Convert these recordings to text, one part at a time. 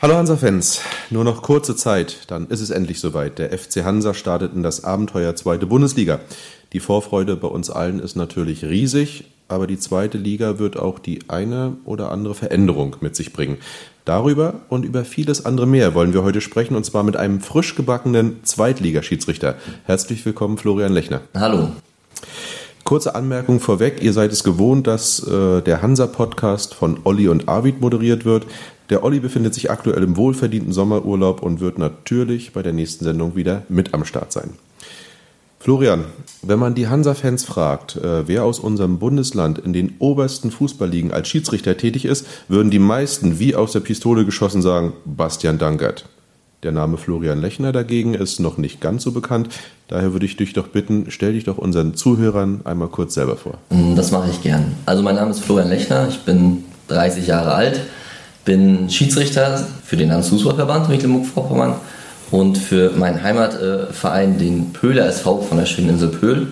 Hallo Hansa-Fans, nur noch kurze Zeit, dann ist es endlich soweit. Der FC Hansa startet in das Abenteuer zweite Bundesliga. Die Vorfreude bei uns allen ist natürlich riesig, aber die zweite Liga wird auch die eine oder andere Veränderung mit sich bringen. Darüber und über vieles andere mehr wollen wir heute sprechen und zwar mit einem frisch gebackenen Zweitligaschiedsrichter. Herzlich willkommen, Florian Lechner. Hallo. Kurze Anmerkung vorweg, ihr seid es gewohnt, dass äh, der Hansa-Podcast von Olli und Arvid moderiert wird. Der Olli befindet sich aktuell im wohlverdienten Sommerurlaub und wird natürlich bei der nächsten Sendung wieder mit am Start sein. Florian, wenn man die Hansa-Fans fragt, äh, wer aus unserem Bundesland in den obersten Fußballligen als Schiedsrichter tätig ist, würden die meisten wie aus der Pistole geschossen sagen, Bastian Dankert. Der Name Florian Lechner dagegen ist noch nicht ganz so bekannt. Daher würde ich dich doch bitten, stell dich doch unseren Zuhörern einmal kurz selber vor. Das mache ich gern. Also mein Name ist Florian Lechner, ich bin 30 Jahre alt, bin Schiedsrichter für den Landesfußballverband Mecklenburg-Vorpommern und für meinen Heimatverein, den Pöhler SV von der schönen Insel Pöhl.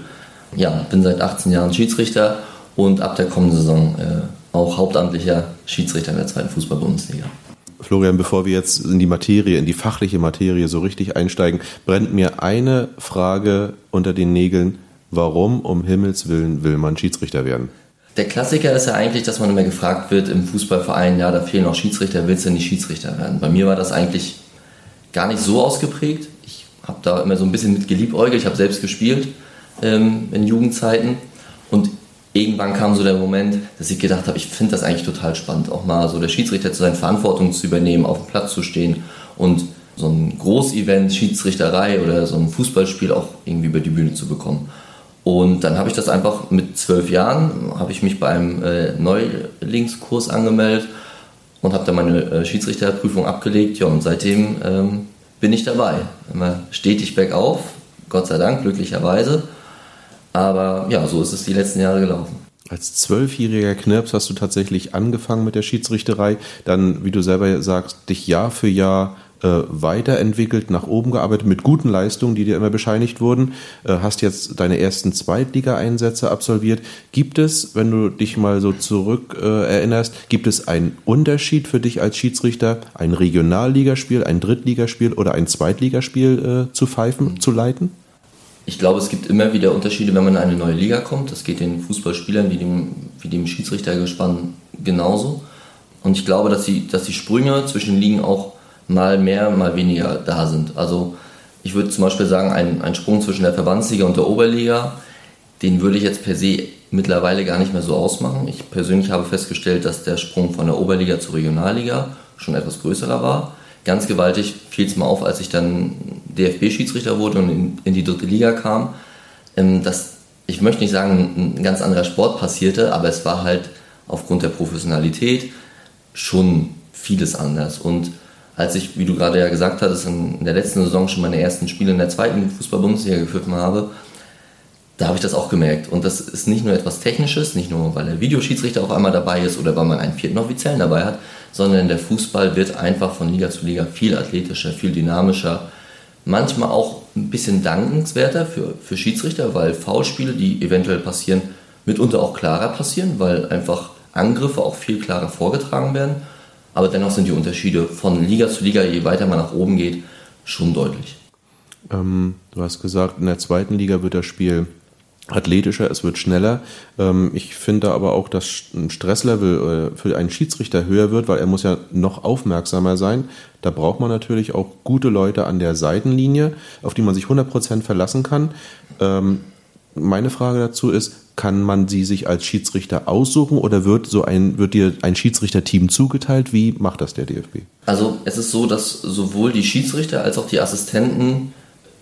Ja, bin seit 18 Jahren Schiedsrichter und ab der kommenden Saison äh, auch hauptamtlicher Schiedsrichter in der zweiten Fußball-Bundesliga. Florian, bevor wir jetzt in die Materie, in die fachliche Materie so richtig einsteigen, brennt mir eine Frage unter den Nägeln. Warum um Himmels Willen will man Schiedsrichter werden? Der Klassiker ist ja eigentlich, dass man immer gefragt wird im Fußballverein, ja, da fehlen noch Schiedsrichter, willst du nicht Schiedsrichter werden? Bei mir war das eigentlich gar nicht so ausgeprägt. Ich habe da immer so ein bisschen mit geliebäugelt, ich habe selbst gespielt ähm, in Jugendzeiten und irgendwann kam so der Moment, dass ich gedacht habe, ich finde das eigentlich total spannend, auch mal so der Schiedsrichter zu sein, Verantwortung zu übernehmen, auf dem Platz zu stehen und so ein Großevent, Schiedsrichterei oder so ein Fußballspiel auch irgendwie über die Bühne zu bekommen. Und dann habe ich das einfach mit zwölf Jahren, habe ich mich beim äh, Neulingskurs angemeldet und habe dann meine äh, Schiedsrichterprüfung abgelegt. Ja, und seitdem ähm, bin ich dabei. Immer stetig bergauf, Gott sei Dank, glücklicherweise. Aber ja, so ist es die letzten Jahre gelaufen. Als zwölfjähriger Knirps hast du tatsächlich angefangen mit der Schiedsrichterei, dann, wie du selber sagst, dich Jahr für Jahr äh, weiterentwickelt, nach oben gearbeitet mit guten Leistungen, die dir immer bescheinigt wurden. Äh, hast jetzt deine ersten Zweitliga-Einsätze absolviert. Gibt es, wenn du dich mal so zurück äh, erinnerst, gibt es einen Unterschied für dich als Schiedsrichter, ein Regionalligaspiel, ein Drittligaspiel oder ein Zweitligaspiel äh, zu pfeifen, zu leiten? Ich glaube, es gibt immer wieder Unterschiede, wenn man in eine neue Liga kommt. Das geht den Fußballspielern wie dem, wie dem Schiedsrichtergespann genauso. Und ich glaube, dass die, dass die Sprünge zwischen Ligen auch mal mehr, mal weniger da sind. Also ich würde zum Beispiel sagen, ein, ein Sprung zwischen der Verbandsliga und der Oberliga, den würde ich jetzt per se mittlerweile gar nicht mehr so ausmachen. Ich persönlich habe festgestellt, dass der Sprung von der Oberliga zur Regionalliga schon etwas größerer war. Ganz gewaltig fiel es mir auf, als ich dann DFB-Schiedsrichter wurde und in, in, die dritte Liga kam, ähm, dass ich möchte nicht sagen, ein ganz anderer Sport passierte, aber es war halt aufgrund der Professionalität schon vieles anders. Und als ich, wie du gerade ja gesagt hattest, in der letzten Saison schon meine ersten Spiele in der zweiten Fußball-Bundesliga gepfiffen habe, da habe ich das auch gemerkt. Und das ist nicht nur etwas Technisches, nicht nur weil der Videoschiedsrichter auf einmal dabei ist oder weil man einen vierten Offiziellen dabei hat, sondern der Fußball wird einfach von Liga zu Liga viel athletischer, viel dynamischer, manchmal auch ein bisschen dankenswerter für, für Schiedsrichter, weil Foulspiele, die eventuell passieren, mitunter auch klarer passieren, weil einfach Angriffe auch viel klarer vorgetragen werden aber dennoch sind die Unterschiede von Liga zu Liga, je weiter man nach oben geht, schon deutlich. Ähm, du hast gesagt, in der zweiten Liga wird das Spiel athletischer, es wird schneller. Ähm, ich finde aber auch, dass ein Stresslevel äh, für einen Schiedsrichter höher wird, weil er muss ja noch aufmerksamer sein. Da braucht man natürlich auch gute Leute an der Seitenlinie, auf die man sich 100% verlassen kann. Meine Frage dazu ist, kann man sie sich als Schiedsrichter aussuchen oder wird so ein wird dir ein Schiedsrichterteam zugeteilt? Wie macht das der DFB? Also es ist so, dass sowohl die Schiedsrichter als auch die Assistenten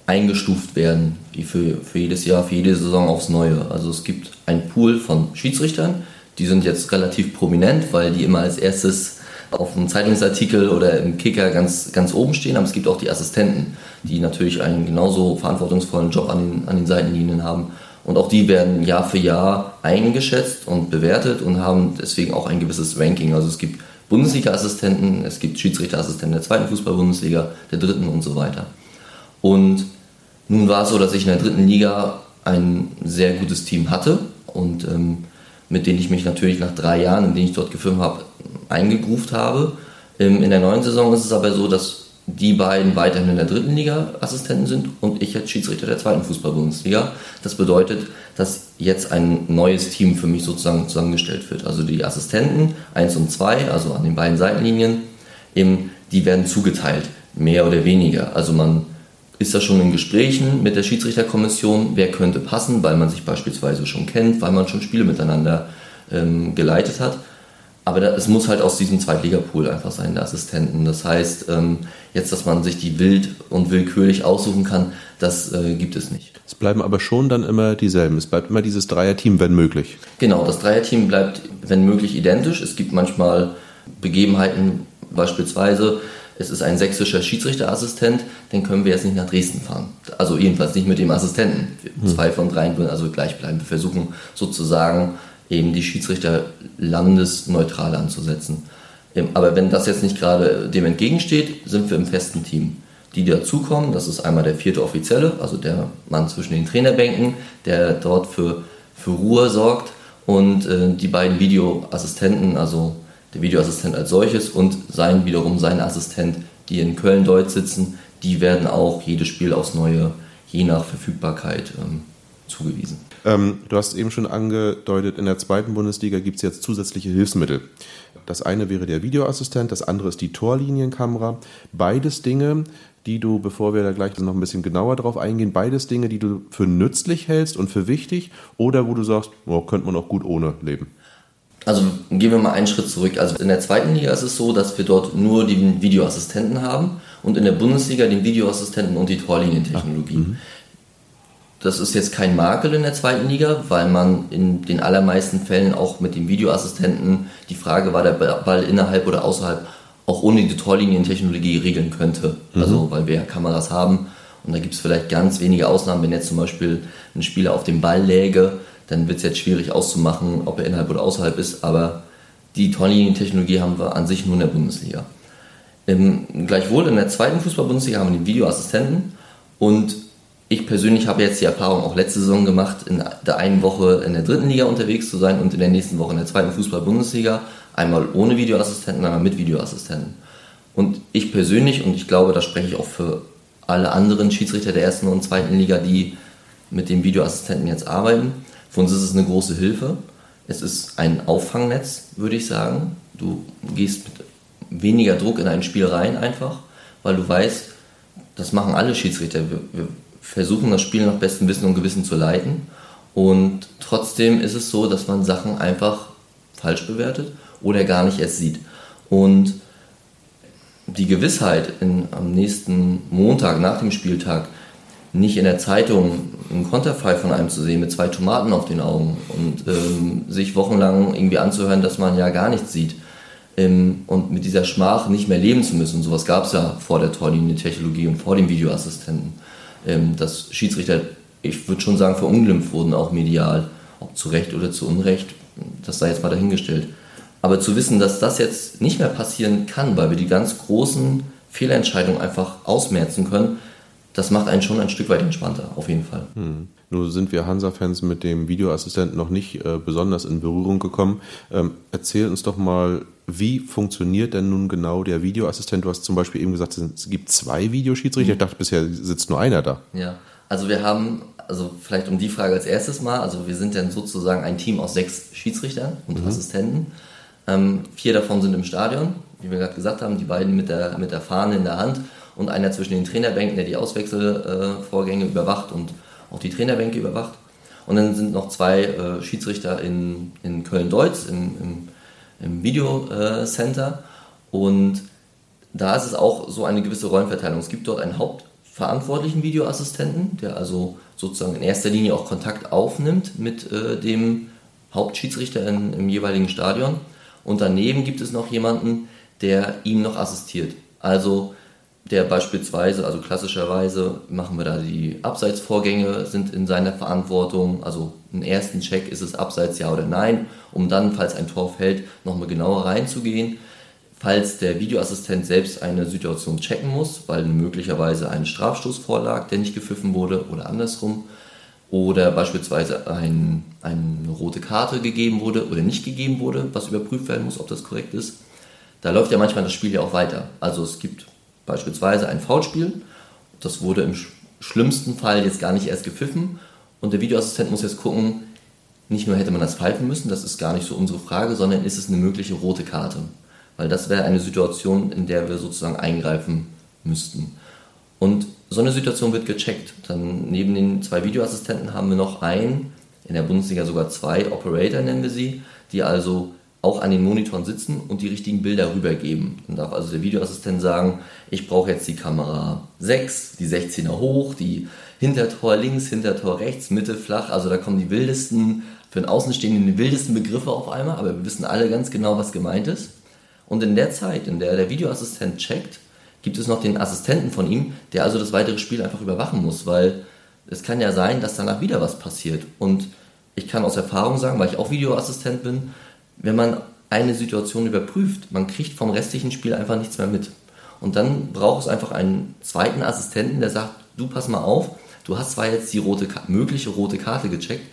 eingestuft werden, wie für, für jedes Jahr, für jede Saison aufs Neue. Also es gibt einen Pool von Schiedsrichtern, die sind jetzt relativ prominent, weil die immer als erstes auf einem Zeitungsartikel oder im Kicker ganz, ganz oben stehen, aber es gibt auch die Assistenten, die natürlich einen genauso verantwortungsvollen Job an den, an den Seitenlinien haben und auch die werden Jahr für Jahr eingeschätzt und bewertet und haben deswegen auch ein gewisses Ranking. Also es gibt Bundesliga-Assistenten, es gibt Schiedsrichterassistenten der zweiten Fußball-Bundesliga, der dritten und so weiter. Und nun war es so, dass ich in der dritten Liga ein sehr gutes Team hatte und ähm, mit denen ich mich natürlich nach drei Jahren, in denen ich dort gefilmt habe, eingegruft habe. Ähm, in der neuen Saison ist es aber so, dass die beiden weiterhin in der dritten Liga Assistenten sind und ich jetzt Schiedsrichter der zweiten Fußball-Bundesliga. Das bedeutet, dass jetzt ein neues Team für mich sozusagen zusammengestellt wird. Also die Assistenten 1 und 2, also an den beiden Seitenlinien, eben, die werden zugeteilt, mehr oder weniger. Also man ist da schon in Gesprächen mit der Schiedsrichterkommission, wer könnte passen, weil man sich beispielsweise schon kennt, weil man schon Spiele miteinander ähm, geleitet hat. Aber da, es muss halt aus diesem Zweitligapool einfach sein, der Assistenten. Das heißt, ähm, jetzt, dass man sich die wild und willkürlich aussuchen kann, das äh, gibt es nicht. Es bleiben aber schon dann immer dieselben. Es bleibt immer dieses Dreierteam, wenn möglich. Genau, das Dreierteam bleibt, wenn möglich, identisch. Es gibt manchmal Begebenheiten, beispielsweise, es ist ein sächsischer Schiedsrichterassistent, den können wir jetzt nicht nach Dresden fahren. Also jedenfalls nicht mit dem Assistenten. Hm. Zwei von drei würden also gleich bleiben. Wir versuchen sozusagen eben die Schiedsrichter landesneutral anzusetzen. Ähm, aber wenn das jetzt nicht gerade dem entgegensteht, sind wir im festen Team. Die dazukommen, das ist einmal der vierte Offizielle, also der Mann zwischen den Trainerbänken, der dort für, für Ruhe sorgt und äh, die beiden Videoassistenten, also der Videoassistent als solches und sein wiederum sein Assistent, die in Köln-Deutsch sitzen, die werden auch jedes Spiel aufs Neue, je nach Verfügbarkeit, ähm, zugewiesen. Ähm, du hast eben schon angedeutet, in der zweiten Bundesliga gibt es jetzt zusätzliche Hilfsmittel. Das eine wäre der Videoassistent, das andere ist die Torlinienkamera. Beides Dinge, die du, bevor wir da gleich noch ein bisschen genauer drauf eingehen, beides Dinge, die du für nützlich hältst und für wichtig oder wo du sagst, oh, könnte man auch gut ohne leben? Also gehen wir mal einen Schritt zurück. Also in der zweiten Liga ist es so, dass wir dort nur den Videoassistenten haben und in der Bundesliga den Videoassistenten und die Torlinientechnologie. Mhm. Das ist jetzt kein Makel in der zweiten Liga, weil man in den allermeisten Fällen auch mit dem Videoassistenten die Frage, war der Ball innerhalb oder außerhalb, auch ohne die Torlinientechnologie regeln könnte. Mhm. Also weil wir ja Kameras haben und da gibt es vielleicht ganz wenige Ausnahmen, wenn jetzt zum Beispiel ein Spieler auf dem Ball läge, dann wird es jetzt schwierig auszumachen, ob er innerhalb oder außerhalb ist, aber die Torlinientechnologie haben wir an sich nur in der Bundesliga. Im, gleichwohl in der zweiten Fußball-Bundesliga haben wir den Videoassistenten und ich persönlich habe jetzt die Erfahrung auch letzte Saison gemacht, in der einen Woche in der dritten Liga unterwegs zu sein und in der nächsten Woche in der zweiten Fußball-Bundesliga. Einmal ohne Videoassistenten, einmal mit Videoassistenten. Und ich persönlich, und ich glaube, da spreche ich auch für alle anderen Schiedsrichter der ersten und zweiten Liga, die mit dem Videoassistenten jetzt arbeiten, für uns ist es eine große Hilfe. Es ist ein Auffangnetz, würde ich sagen. Du gehst mit weniger Druck in ein Spiel rein einfach, weil du weißt, das machen alle Schiedsrichter. Wir, wir versuchen das Spiel nach bestem Wissen und Gewissen zu leiten. Und trotzdem ist es so, dass man Sachen einfach falsch bewertet oder gar nicht erst sieht. Und die Gewissheit, in, am nächsten Montag nach dem Spieltag nicht in der Zeitung einen Konterfei von einem zu sehen mit zwei Tomaten auf den Augen und ähm, sich wochenlang irgendwie anzuhören, dass man ja gar nichts sieht ähm, und mit dieser Schmach nicht mehr leben zu müssen. Sowas gab es ja vor der Torlinie-Technologie und vor dem Videoassistenten ähm, dass Schiedsrichter, ich würde schon sagen, verunglimpft wurden, auch medial. Ob zu Recht oder zu Unrecht, das sei jetzt mal dahingestellt. Aber zu wissen, dass das jetzt nicht mehr passieren kann, weil wir die ganz großen Fehlentscheidungen einfach ausmerzen können, das macht einen schon ein Stück weit entspannter, auf jeden Fall. Hm. Nur sind wir Hansa-Fans mit dem Videoassistenten noch nicht äh, besonders in Berührung gekommen. Ähm, erzähl uns doch mal, wie funktioniert denn nun genau der Videoassistent? Du hast zum Beispiel eben gesagt, es gibt zwei Videoschiedsrichter. Mhm. Ich dachte, bisher sitzt nur einer da. Ja, also wir haben, also vielleicht um die Frage als erstes mal, also wir sind dann sozusagen ein Team aus sechs Schiedsrichtern und mhm. Assistenten. Ähm, vier davon sind im Stadion, wie wir gerade gesagt haben, die beiden mit der, mit der Fahne in der Hand und einer zwischen den Trainerbänken, der die Auswechselvorgänge überwacht und auch die Trainerbänke überwacht. Und dann sind noch zwei äh, Schiedsrichter in, in Köln-Deutz im, im, im Videocenter. Und da ist es auch so eine gewisse Rollenverteilung. Es gibt dort einen hauptverantwortlichen Videoassistenten, der also sozusagen in erster Linie auch Kontakt aufnimmt mit äh, dem Hauptschiedsrichter in, im jeweiligen Stadion. Und daneben gibt es noch jemanden, der ihm noch assistiert. Also der beispielsweise, also klassischerweise machen wir da die Abseitsvorgänge, sind in seiner Verantwortung. Also im ersten Check ist es Abseits ja oder nein, um dann, falls ein Tor fällt, nochmal genauer reinzugehen. Falls der Videoassistent selbst eine Situation checken muss, weil möglicherweise ein Strafstoß vorlag, der nicht gepfiffen wurde oder andersrum, oder beispielsweise ein, eine rote Karte gegeben wurde oder nicht gegeben wurde, was überprüft werden muss, ob das korrekt ist da läuft ja manchmal das Spiel ja auch weiter. Also es gibt beispielsweise ein Foulspiel, das wurde im schlimmsten Fall jetzt gar nicht erst gepfiffen und der Videoassistent muss jetzt gucken, nicht nur hätte man das pfeifen müssen, das ist gar nicht so unsere Frage, sondern ist es eine mögliche rote Karte? Weil das wäre eine Situation, in der wir sozusagen eingreifen müssten. Und so eine Situation wird gecheckt. Dann neben den zwei Videoassistenten haben wir noch einen, in der Bundesliga sogar zwei Operator nennen wir sie, die also auch an den Monitoren sitzen und die richtigen Bilder rübergeben. Dann darf also der Videoassistent sagen, ich brauche jetzt die Kamera 6, die 16er hoch, die Hintertor links, Hintertor rechts, Mitte flach. Also da kommen die wildesten, für den Außenstehenden die wildesten Begriffe auf einmal, aber wir wissen alle ganz genau, was gemeint ist. Und in der Zeit, in der der Videoassistent checkt, gibt es noch den Assistenten von ihm, der also das weitere Spiel einfach überwachen muss, weil es kann ja sein, dass danach wieder was passiert. Und ich kann aus Erfahrung sagen, weil ich auch Videoassistent bin, wenn man eine Situation überprüft, man kriegt vom restlichen Spiel einfach nichts mehr mit. Und dann braucht es einfach einen zweiten Assistenten, der sagt, du pass mal auf, du hast zwar jetzt die rote, mögliche rote Karte gecheckt,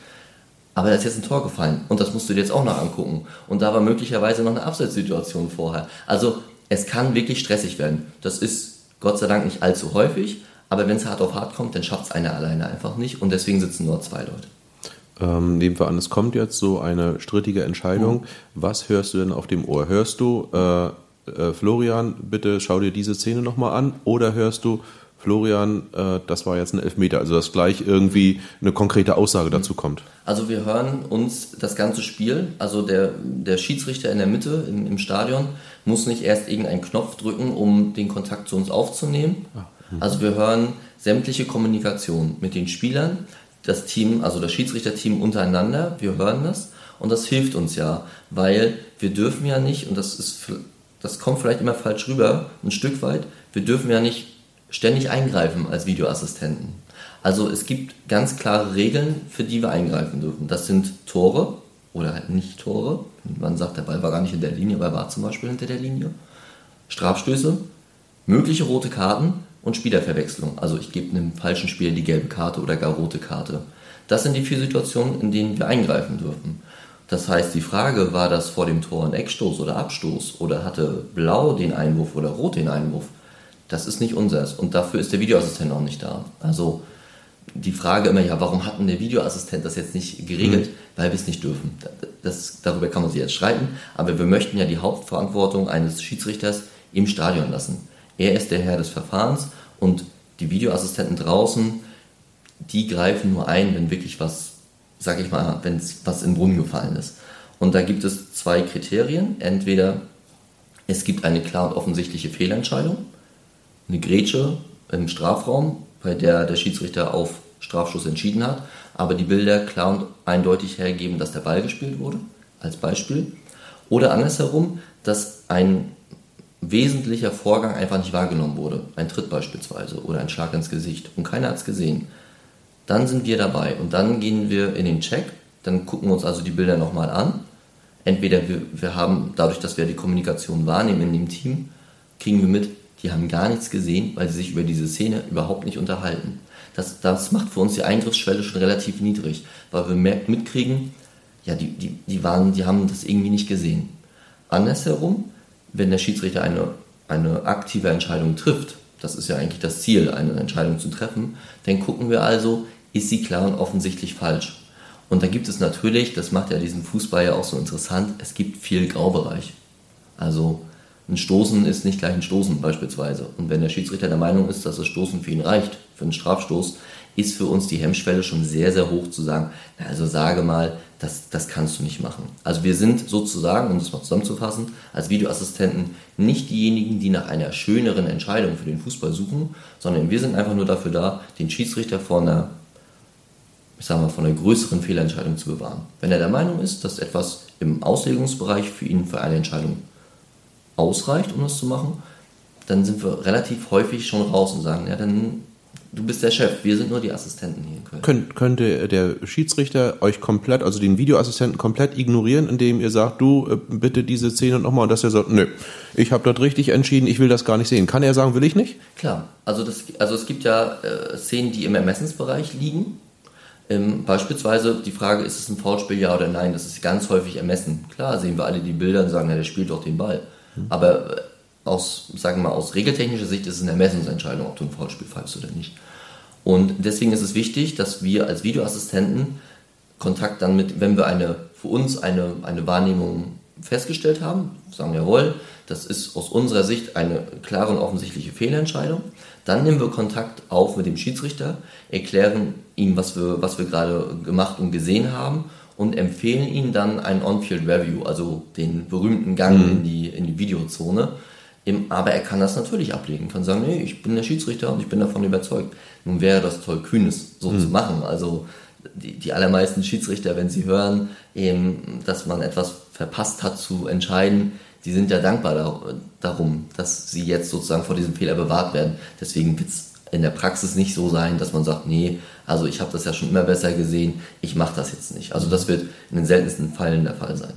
aber da ist jetzt ein Tor gefallen und das musst du dir jetzt auch noch angucken. Und da war möglicherweise noch eine Abseitssituation vorher. Also es kann wirklich stressig werden. Das ist Gott sei Dank nicht allzu häufig, aber wenn es hart auf hart kommt, dann schafft es einer alleine einfach nicht und deswegen sitzen nur zwei Leute. Ähm, nehmen wir an, es kommt jetzt so eine strittige Entscheidung. Mhm. Was hörst du denn auf dem Ohr? Hörst du, äh, äh, Florian, bitte schau dir diese Szene nochmal an? Oder hörst du, Florian, äh, das war jetzt ein Elfmeter? Also, dass gleich irgendwie eine konkrete Aussage mhm. dazu kommt. Also, wir hören uns das ganze Spiel, also der, der Schiedsrichter in der Mitte im, im Stadion muss nicht erst irgendeinen Knopf drücken, um den Kontakt zu uns aufzunehmen. Ah, mhm. Also, wir hören sämtliche Kommunikation mit den Spielern das Team, also das Schiedsrichterteam untereinander, wir hören das und das hilft uns ja, weil wir dürfen ja nicht, und das ist, das kommt vielleicht immer falsch rüber, ein Stück weit, wir dürfen ja nicht ständig eingreifen als Videoassistenten. Also es gibt ganz klare Regeln, für die wir eingreifen dürfen. Das sind Tore oder halt nicht Tore. Man sagt, der Ball war gar nicht in der Linie, er war zum Beispiel hinter der Linie. Strafstöße, mögliche rote Karten und Spielerverwechslung. Also ich gebe einem falschen Spieler die gelbe Karte oder gar rote Karte. Das sind die vier Situationen, in denen wir eingreifen dürfen. Das heißt, die Frage, war das vor dem Tor ein Eckstoß oder Abstoß oder hatte Blau den Einwurf oder Rot den Einwurf, das ist nicht unseres und dafür ist der Videoassistent auch nicht da. Also die Frage immer, ja, warum hat denn der Videoassistent das jetzt nicht geregelt? Mhm. Weil wir es nicht dürfen. Das, darüber kann man sich jetzt streiten, aber wir möchten ja die Hauptverantwortung eines Schiedsrichters im Stadion lassen. Er ist der Herr des Verfahrens und die Videoassistenten draußen, die greifen nur ein, wenn wirklich was, sag ich mal, wenn was in den Brunnen gefallen ist. Und da gibt es zwei Kriterien. Entweder es gibt eine klar und offensichtliche Fehlentscheidung, eine Grätsche im Strafraum, bei der der Schiedsrichter auf Strafschuss entschieden hat, aber die Bilder klar und eindeutig hergeben, dass der Ball gespielt wurde, als Beispiel. Oder andersherum, dass ein wesentlicher Vorgang einfach nicht wahrgenommen wurde. Ein Tritt beispielsweise oder ein Schlag ins Gesicht und keiner hat es gesehen. Dann sind wir dabei und dann gehen wir in den Check, dann gucken wir uns also die Bilder nochmal an. Entweder wir, wir haben, dadurch, dass wir die Kommunikation wahrnehmen in dem Team, kriegen wir mit, die haben gar nichts gesehen, weil sie sich über diese Szene überhaupt nicht unterhalten. Das, das macht für uns die Eingriffsschwelle schon relativ niedrig, weil wir mitkriegen, ja, die, die, die, waren, die haben das irgendwie nicht gesehen. Andersherum, wenn der Schiedsrichter eine, eine aktive Entscheidung trifft, das ist ja eigentlich das Ziel, eine Entscheidung zu treffen, dann gucken wir also, ist sie klar und offensichtlich falsch. Und da gibt es natürlich, das macht ja diesen Fußball ja auch so interessant, es gibt viel Graubereich. Also ein Stoßen ist nicht gleich ein Stoßen beispielsweise. Und wenn der Schiedsrichter der Meinung ist, dass das Stoßen für ihn reicht, für einen Strafstoß, ist für uns die Hemmschwelle schon sehr, sehr hoch zu sagen, also sage mal, das, das kannst du nicht machen. Also wir sind sozusagen, um das mal zusammenzufassen, als Videoassistenten nicht diejenigen, die nach einer schöneren Entscheidung für den Fußball suchen, sondern wir sind einfach nur dafür da, den Schiedsrichter vor einer, ich sag mal, von einer größeren Fehlentscheidung zu bewahren. Wenn er der Meinung ist, dass etwas im Auslegungsbereich für ihn für eine Entscheidung ausreicht, um das zu machen, dann sind wir relativ häufig schon raus und sagen, ja, dann Du bist der Chef, wir sind nur die Assistenten hier in Köln. Könnt, könnte der Schiedsrichter euch komplett, also den Videoassistenten komplett ignorieren, indem ihr sagt, du äh, bitte diese Szene nochmal und dass er sagt, nö, ich habe dort richtig entschieden, ich will das gar nicht sehen. Kann er sagen, will ich nicht? Klar, also, das, also es gibt ja äh, Szenen, die im Ermessensbereich liegen. Ähm, beispielsweise die Frage, ist es ein Foulspiel, ja oder nein, das ist ganz häufig ermessen. Klar sehen wir alle die Bilder und sagen, ja, der spielt doch den Ball. Mhm. Aber äh, aus, sagen wir mal, aus regeltechnischer Sicht ist es eine Ermessensentscheidung, ob du ein Foulspiel pfeifst oder nicht. Und deswegen ist es wichtig, dass wir als Videoassistenten Kontakt dann mit, wenn wir eine, für uns eine, eine Wahrnehmung festgestellt haben, sagen, jawohl, das ist aus unserer Sicht eine klare und offensichtliche Fehlentscheidung, dann nehmen wir Kontakt auf mit dem Schiedsrichter, erklären ihm, was wir, was wir gerade gemacht und gesehen haben und empfehlen ihm dann ein On-Field Review, also den berühmten Gang mhm. in, die, in die Videozone. Aber er kann das natürlich ablegen, kann sagen, nee, ich bin der Schiedsrichter und ich bin davon überzeugt. Nun wäre das toll, Kühnes so mhm. zu machen. Also die, die allermeisten Schiedsrichter, wenn sie hören, eben, dass man etwas verpasst hat zu entscheiden, die sind ja dankbar da, darum, dass sie jetzt sozusagen vor diesem Fehler bewahrt werden. Deswegen wird es in der Praxis nicht so sein, dass man sagt, nee, also ich habe das ja schon immer besser gesehen, ich mache das jetzt nicht. Also das wird in den seltensten Fällen der Fall sein.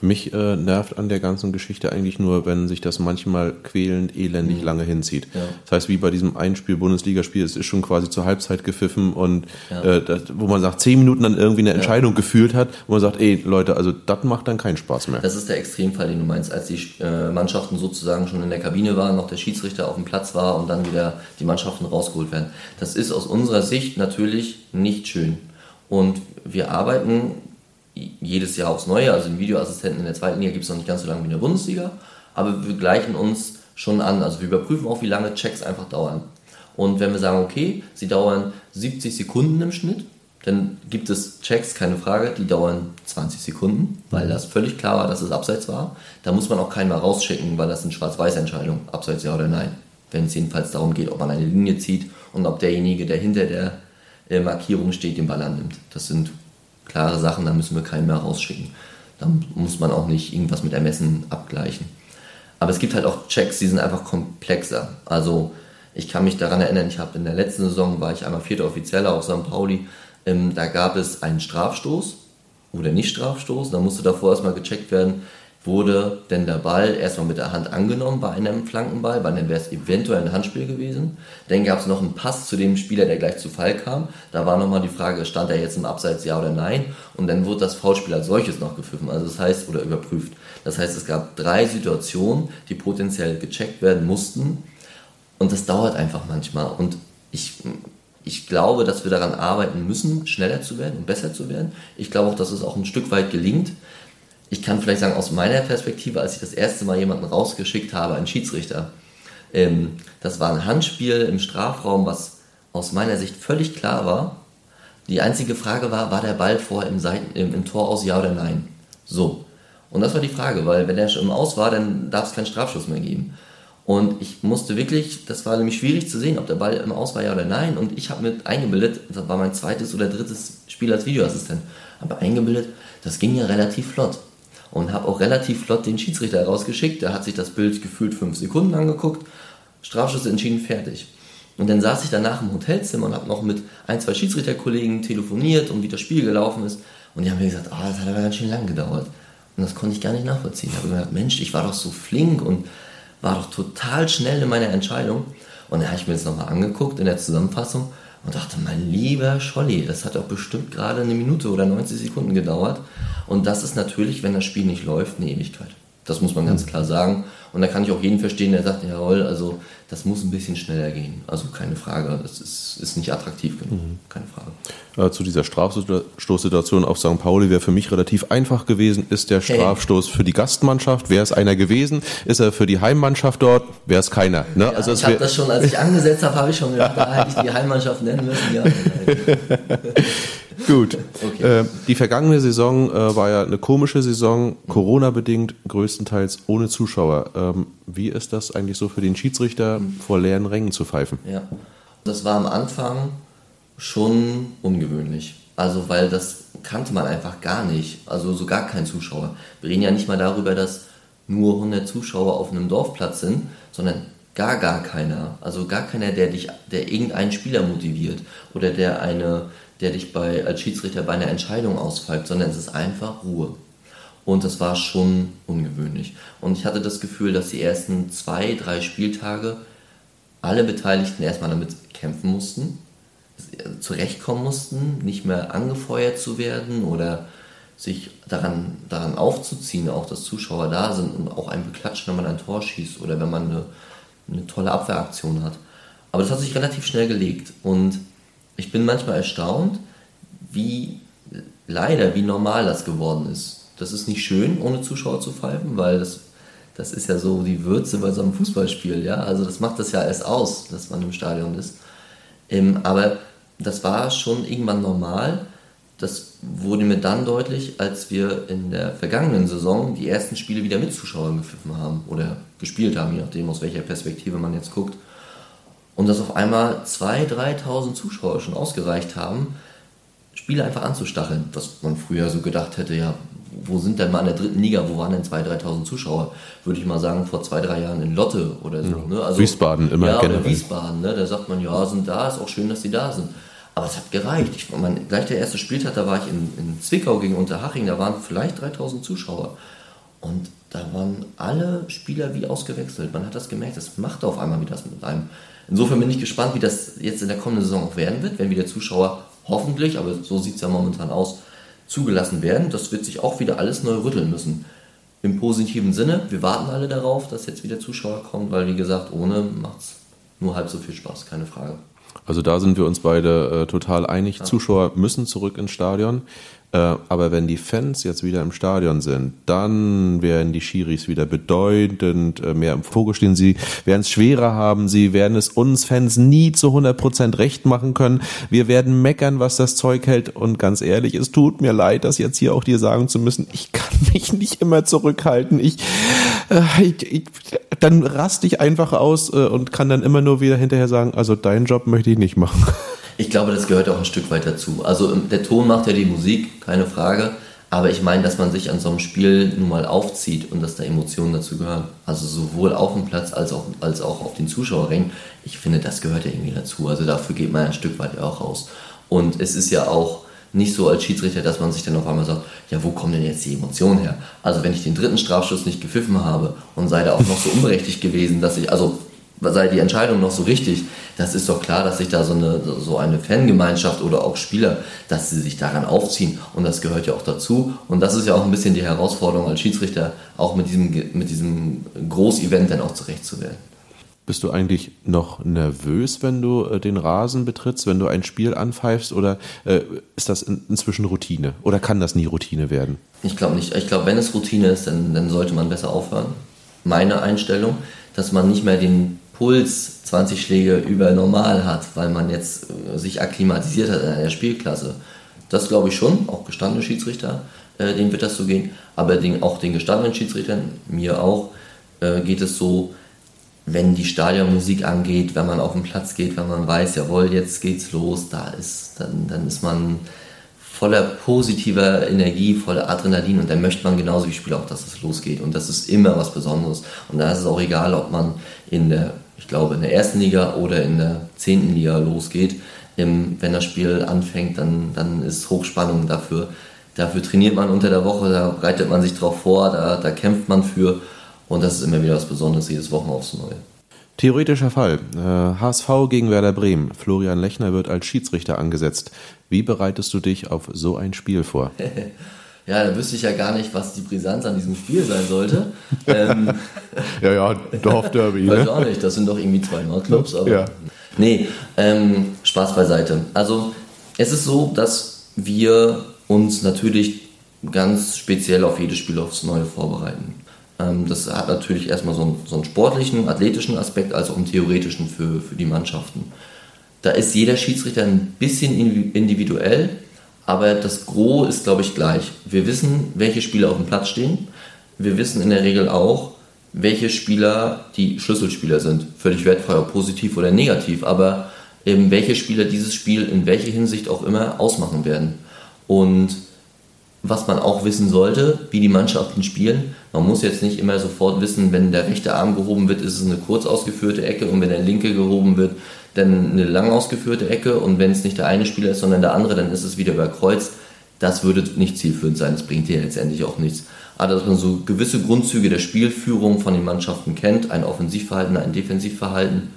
Mich äh, nervt an der ganzen Geschichte eigentlich nur, wenn sich das manchmal quälend, elendig mhm. lange hinzieht. Ja. Das heißt, wie bei diesem Einspiel Bundesligaspiel, es ist schon quasi zur Halbzeit gepfiffen und ja. äh, das, wo man sagt, zehn Minuten dann irgendwie eine Entscheidung ja. gefühlt hat, wo man sagt, ey Leute, also das macht dann keinen Spaß mehr. Das ist der Extremfall, den du meinst, als die äh, Mannschaften sozusagen schon in der Kabine waren, noch der Schiedsrichter auf dem Platz war und dann wieder die Mannschaften rausgeholt werden. Das ist aus unserer Sicht natürlich nicht schön. Und wir arbeiten jedes Jahr aufs Neue. Also den Videoassistenten in der zweiten Liga gibt es noch nicht ganz so lange wie in der Bundesliga. Aber wir gleichen uns schon an. Also wir überprüfen auch, wie lange Checks einfach dauern. Und wenn wir sagen, okay, sie dauern 70 Sekunden im Schnitt, dann gibt es Checks, keine Frage, die dauern 20 Sekunden, weil das völlig klar war, dass es abseits war. Da muss man auch keinen mal rausschicken, weil das eine Schwarz-Weiß-Entscheidung, abseits ja oder nein. Wenn es jedenfalls darum geht, ob man eine Linie zieht und ob derjenige, der hinter der äh, Markierung steht, den Ball annimmt. Das sind klare Sachen, da müssen wir keinen mehr rausschicken. Da muss man auch nicht irgendwas mit Ermessen abgleichen. Aber es gibt halt auch Checks, die sind einfach komplexer. Also ich kann mich daran erinnern, ich habe in der letzten Saison war ich einmal vierter Offizieller auf St. Pauli. Ähm, da gab es einen Strafstoß oder nicht Strafstoß. Da musste davor erstmal gecheckt werden, wurde denn der Ball erstmal mit der Hand angenommen bei einem Flankenball, weil dann wäre es eventuell ein Handspiel gewesen. Dann gab es noch einen Pass zu dem Spieler, der gleich zu Fall kam. Da war nochmal die Frage, stand er jetzt im Abseits ja oder nein? Und dann wurde das Foulspiel als solches noch gepfiffen, also das heißt, oder überprüft. Das heißt, es gab drei Situationen, die potenziell gecheckt werden mussten. Und das dauert einfach manchmal. Und ich, ich glaube, dass wir daran arbeiten müssen, schneller zu werden und besser zu werden. Ich glaube auch, dass es auch ein Stück weit gelingt ich kann vielleicht sagen, aus meiner Perspektive, als ich das erste Mal jemanden rausgeschickt habe, einen Schiedsrichter, ähm, das war ein Handspiel im Strafraum, was aus meiner Sicht völlig klar war. Die einzige Frage war, war der Ball vor im, im, im Tor aus, ja oder nein? So. Und das war die Frage, weil wenn er schon im Aus war, dann darf es keinen Strafschuss mehr geben. Und ich musste wirklich, das war nämlich schwierig zu sehen, ob der Ball im Aus war, ja oder nein. Und ich habe mir eingebildet, das war mein zweites oder drittes Spiel als Videoassistent, aber eingebildet, das ging ja relativ flott und habe auch relativ flott den Schiedsrichter rausgeschickt. Der hat sich das Bild gefühlt fünf Sekunden angeguckt, Strafschuss entschieden, fertig. Und dann saß ich danach im Hotelzimmer und habe noch mit ein, zwei Schiedsrichterkollegen telefoniert und wie das Spiel gelaufen ist. Und die haben mir gesagt, oh, das hat aber ganz schön lang gedauert. Und das konnte ich gar nicht nachvollziehen. Ich habe mir gedacht, Mensch, ich war doch so flink und war doch total schnell in meiner Entscheidung. Und dann habe ich mir das nochmal angeguckt in der Zusammenfassung und dachte, mein lieber Scholli, das hat doch bestimmt gerade eine Minute oder 90 Sekunden gedauert. Und das ist natürlich, wenn das Spiel nicht läuft, eine Ewigkeit. Das muss man ganz klar sagen. Und da kann ich auch jeden verstehen, der sagt, jawohl, also das muss ein bisschen schneller gehen. Also keine Frage, das ist, ist nicht attraktiv genug, mhm. keine Frage. Äh, zu dieser Strafstoßsituation auf St. Pauli wäre für mich relativ einfach gewesen. Ist der Strafstoß hey. für die Gastmannschaft? Wäre es einer gewesen? Ist er für die Heimmannschaft dort? Wäre es keiner. Ne? Ja, also ich habe das schon, als ich angesetzt habe, habe ich schon gedacht, da hätte ich die Heimmannschaft nennen müssen. Ja, Gut. Okay. Äh, die vergangene Saison äh, war ja eine komische Saison, Corona-bedingt, größtenteils ohne Zuschauer. Ähm, wie ist das eigentlich so für den Schiedsrichter, vor leeren Rängen zu pfeifen? Ja, das war am Anfang schon ungewöhnlich. Also, weil das kannte man einfach gar nicht. Also, so gar kein Zuschauer. Wir reden ja nicht mal darüber, dass nur 100 Zuschauer auf einem Dorfplatz sind, sondern gar, gar keiner. Also gar keiner, der dich, der irgendeinen Spieler motiviert oder der eine der dich bei, als Schiedsrichter bei einer Entscheidung ausfällt, sondern es ist einfach Ruhe. Und das war schon ungewöhnlich. Und ich hatte das Gefühl, dass die ersten zwei, drei Spieltage alle Beteiligten erstmal damit kämpfen mussten, zurechtkommen mussten, nicht mehr angefeuert zu werden oder sich daran, daran aufzuziehen, auch dass Zuschauer da sind und auch einen beklatschen, wenn man ein Tor schießt oder wenn man eine, eine tolle Abwehraktion hat. Aber das hat sich relativ schnell gelegt und ich bin manchmal erstaunt, wie leider, wie normal das geworden ist. Das ist nicht schön, ohne Zuschauer zu pfeifen, weil das, das ist ja so die Würze bei so einem Fußballspiel, ja. Also das macht das ja erst aus, dass man im Stadion ist. Ähm, aber das war schon irgendwann normal. Das wurde mir dann deutlich, als wir in der vergangenen Saison die ersten Spiele wieder mit Zuschauern gepfiffen haben oder gespielt haben, je nachdem, aus welcher Perspektive man jetzt guckt. Und dass auf einmal 2.000, 3.000 Zuschauer schon ausgereicht haben, Spiele einfach anzustacheln, was man früher so gedacht hätte, ja, wo sind denn mal in der dritten Liga, wo waren denn 2.000, 3.000 Zuschauer? Würde ich mal sagen, vor zwei, drei Jahren in Lotte oder so. Ja, ne? also, Wiesbaden immer ja, generell. Oder Wiesbaden, ne? da sagt man, ja, sind da, ist auch schön, dass sie da sind. Aber es hat gereicht. Ich, mein, gleich der erste Spieltag, da war ich in, in Zwickau gegen Unterhaching, da waren vielleicht 3000 Zuschauer. Und da waren alle Spieler wie ausgewechselt. Man hat das gemerkt, das macht auf einmal wieder das mit einem. Insofern bin ich gespannt, wie das jetzt in der kommenden Saison auch werden wird, wenn wieder Zuschauer hoffentlich, aber so sieht es ja momentan aus, zugelassen werden. Das wird sich auch wieder alles neu rütteln müssen. Im positiven Sinne, wir warten alle darauf, dass jetzt wieder Zuschauer kommen, weil wie gesagt, ohne macht es nur halb so viel Spaß, keine Frage. Also da sind wir uns beide äh, total einig. Ja. Zuschauer müssen zurück ins Stadion. Äh, aber wenn die Fans jetzt wieder im Stadion sind, dann werden die Schiris wieder bedeutend äh, mehr im Fokus stehen. Sie werden es schwerer haben. Sie werden es uns Fans nie zu 100 Prozent recht machen können. Wir werden meckern, was das Zeug hält. Und ganz ehrlich, es tut mir leid, das jetzt hier auch dir sagen zu müssen. Ich kann mich nicht immer zurückhalten. Ich, äh, ich, ich dann raste ich einfach aus und kann dann immer nur wieder hinterher sagen, also deinen Job möchte ich nicht machen. Ich glaube, das gehört auch ein Stück weit dazu. Also ähm, der Ton macht ja die Musik, keine Frage. Aber ich meine, dass man sich an so einem Spiel nun mal aufzieht und dass da Emotionen dazu gehören. Also sowohl auf dem Platz als auch, als auch auf den Zuschauerrängen. Ich finde, das gehört ja irgendwie dazu. Also dafür geht man ein Stück weit auch raus. Und es ist ja auch nicht so als Schiedsrichter, dass man sich dann auf einmal sagt, ja, wo kommen denn jetzt die Emotionen her? Also wenn ich den dritten Strafschuss nicht gepfiffen habe und sei da auch noch so unberechtigt gewesen, dass ich, also sei die Entscheidung noch so richtig, das ist doch klar, dass sich da so eine, so eine Fangemeinschaft oder auch Spieler, dass sie sich daran aufziehen und das gehört ja auch dazu und das ist ja auch ein bisschen die Herausforderung als Schiedsrichter, auch mit diesem, mit diesem Großevent dann auch zurecht zu werden. Bist du eigentlich noch nervös, wenn du äh, den Rasen betrittst, wenn du ein Spiel anpfeifst oder äh, ist das in, inzwischen Routine oder kann das nie Routine werden? Ich glaube nicht. Ich glaube, wenn es Routine ist, dann, dann sollte man besser aufhören. Meine Einstellung, dass man nicht mehr den Puls 20 Schläge über normal hat, weil man jetzt äh, sich akklimatisiert hat in der Spielklasse. Das glaube ich schon, auch gestandene Schiedsrichter, äh, denen wird das so gehen, aber den, auch den gestandenen Schiedsrichtern, mir auch, äh, geht es so, wenn die Stadionmusik angeht, wenn man auf den Platz geht, wenn man weiß, jawohl, jetzt geht's los, da ist, dann, dann ist man voller positiver Energie, voller Adrenalin und dann möchte man genauso wie Spieler auch, dass es losgeht. Und das ist immer was Besonderes. Und da ist es auch egal, ob man in der, ich glaube, in der ersten Liga oder in der zehnten Liga losgeht. Wenn das Spiel anfängt, dann, dann ist Hochspannung dafür. Dafür trainiert man unter der Woche, da bereitet man sich drauf vor, da, da kämpft man für und das ist immer wieder was Besonderes, jedes Wochen aufs Neue. Theoretischer Fall. HSV äh, gegen Werder Bremen. Florian Lechner wird als Schiedsrichter angesetzt. Wie bereitest du dich auf so ein Spiel vor? ja, da wüsste ich ja gar nicht, was die Brisanz an diesem Spiel sein sollte. ähm, ja, ja, Dorfderby. Weiß ne? auch nicht, das sind doch irgendwie zwei Nordclubs. Aber ja. Nee, ähm, Spaß beiseite. Also, es ist so, dass wir uns natürlich ganz speziell auf jedes Spiel aufs Neue vorbereiten. Ähm, das hat natürlich erstmal so einen, so einen, sportlichen, athletischen Aspekt, als auch einen theoretischen für, für die Mannschaften. Da ist jeder Schiedsrichter ein bisschen individuell, aber das Gros ist, glaube ich, gleich. Wir wissen, welche Spieler auf dem Platz stehen. Wir wissen in der Regel auch, welche Spieler die Schlüsselspieler sind. Völlig wertfrei, ob positiv oder negativ, aber eben welche Spieler dieses Spiel in welcher Hinsicht auch immer ausmachen werden. Und was man auch wissen sollte, wie die Mannschaften spielen. Man muss jetzt nicht immer sofort wissen, wenn der rechte Arm gehoben wird, ist es eine kurz ausgeführte Ecke und wenn der linke gehoben wird, dann eine lang ausgeführte Ecke und wenn es nicht der eine Spieler ist, sondern der andere, dann ist es wieder über Kreuz. Das würde nicht zielführend sein, das bringt dir letztendlich auch nichts. Aber dass man so gewisse Grundzüge der Spielführung von den Mannschaften kennt, ein Offensivverhalten, ein Defensivverhalten,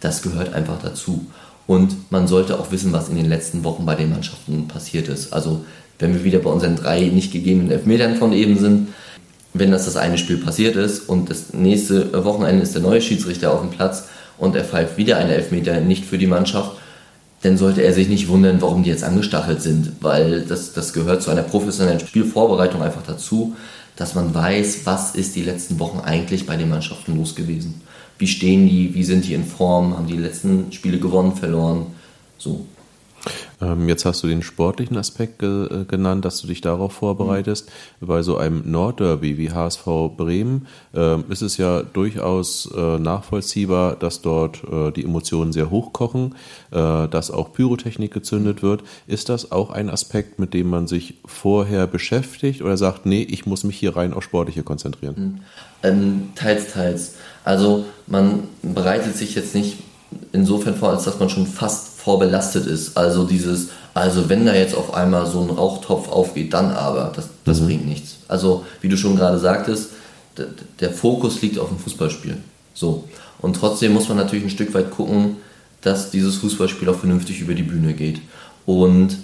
das gehört einfach dazu. Und man sollte auch wissen, was in den letzten Wochen bei den Mannschaften passiert ist. Also wenn wir wieder bei unseren drei nicht gegebenen Elfmetern von eben sind, wenn das das eine Spiel passiert ist und das nächste Wochenende ist der neue Schiedsrichter auf dem Platz und er pfeift wieder einen Elfmeter nicht für die Mannschaft, dann sollte er sich nicht wundern, warum die jetzt angestachelt sind, weil das, das gehört zu einer professionellen Spielvorbereitung einfach dazu, dass man weiß, was ist die letzten Wochen eigentlich bei den Mannschaften los gewesen. Wie stehen die, wie sind die in Form, haben die letzten Spiele gewonnen, verloren, so. Ähm, jetzt hast du den sportlichen Aspekt ge äh, genannt, dass du dich darauf vorbereitest. Mhm. Bei so einem Nordderby wie HSV Bremen äh, ist es ja durchaus äh, nachvollziehbar, dass dort äh, die Emotionen sehr hochkochen, äh, dass auch Pyrotechnik gezündet wird. Ist das auch ein Aspekt, mit dem man sich vorher beschäftigt oder sagt, nee, ich muss mich hier rein auf Sportliche konzentrieren? Mhm. Ähm, teils, teils. Also man bereitet sich jetzt nicht insofern vor, als dass man schon fast vorbelastet ist. Also dieses, also wenn da jetzt auf einmal so ein Rauchtopf aufgeht, dann aber, das, das mhm. bringt nichts. Also wie du schon gerade sagtest, der Fokus liegt auf dem Fußballspiel. So. Und trotzdem muss man natürlich ein Stück weit gucken, dass dieses Fußballspiel auch vernünftig über die Bühne geht. Und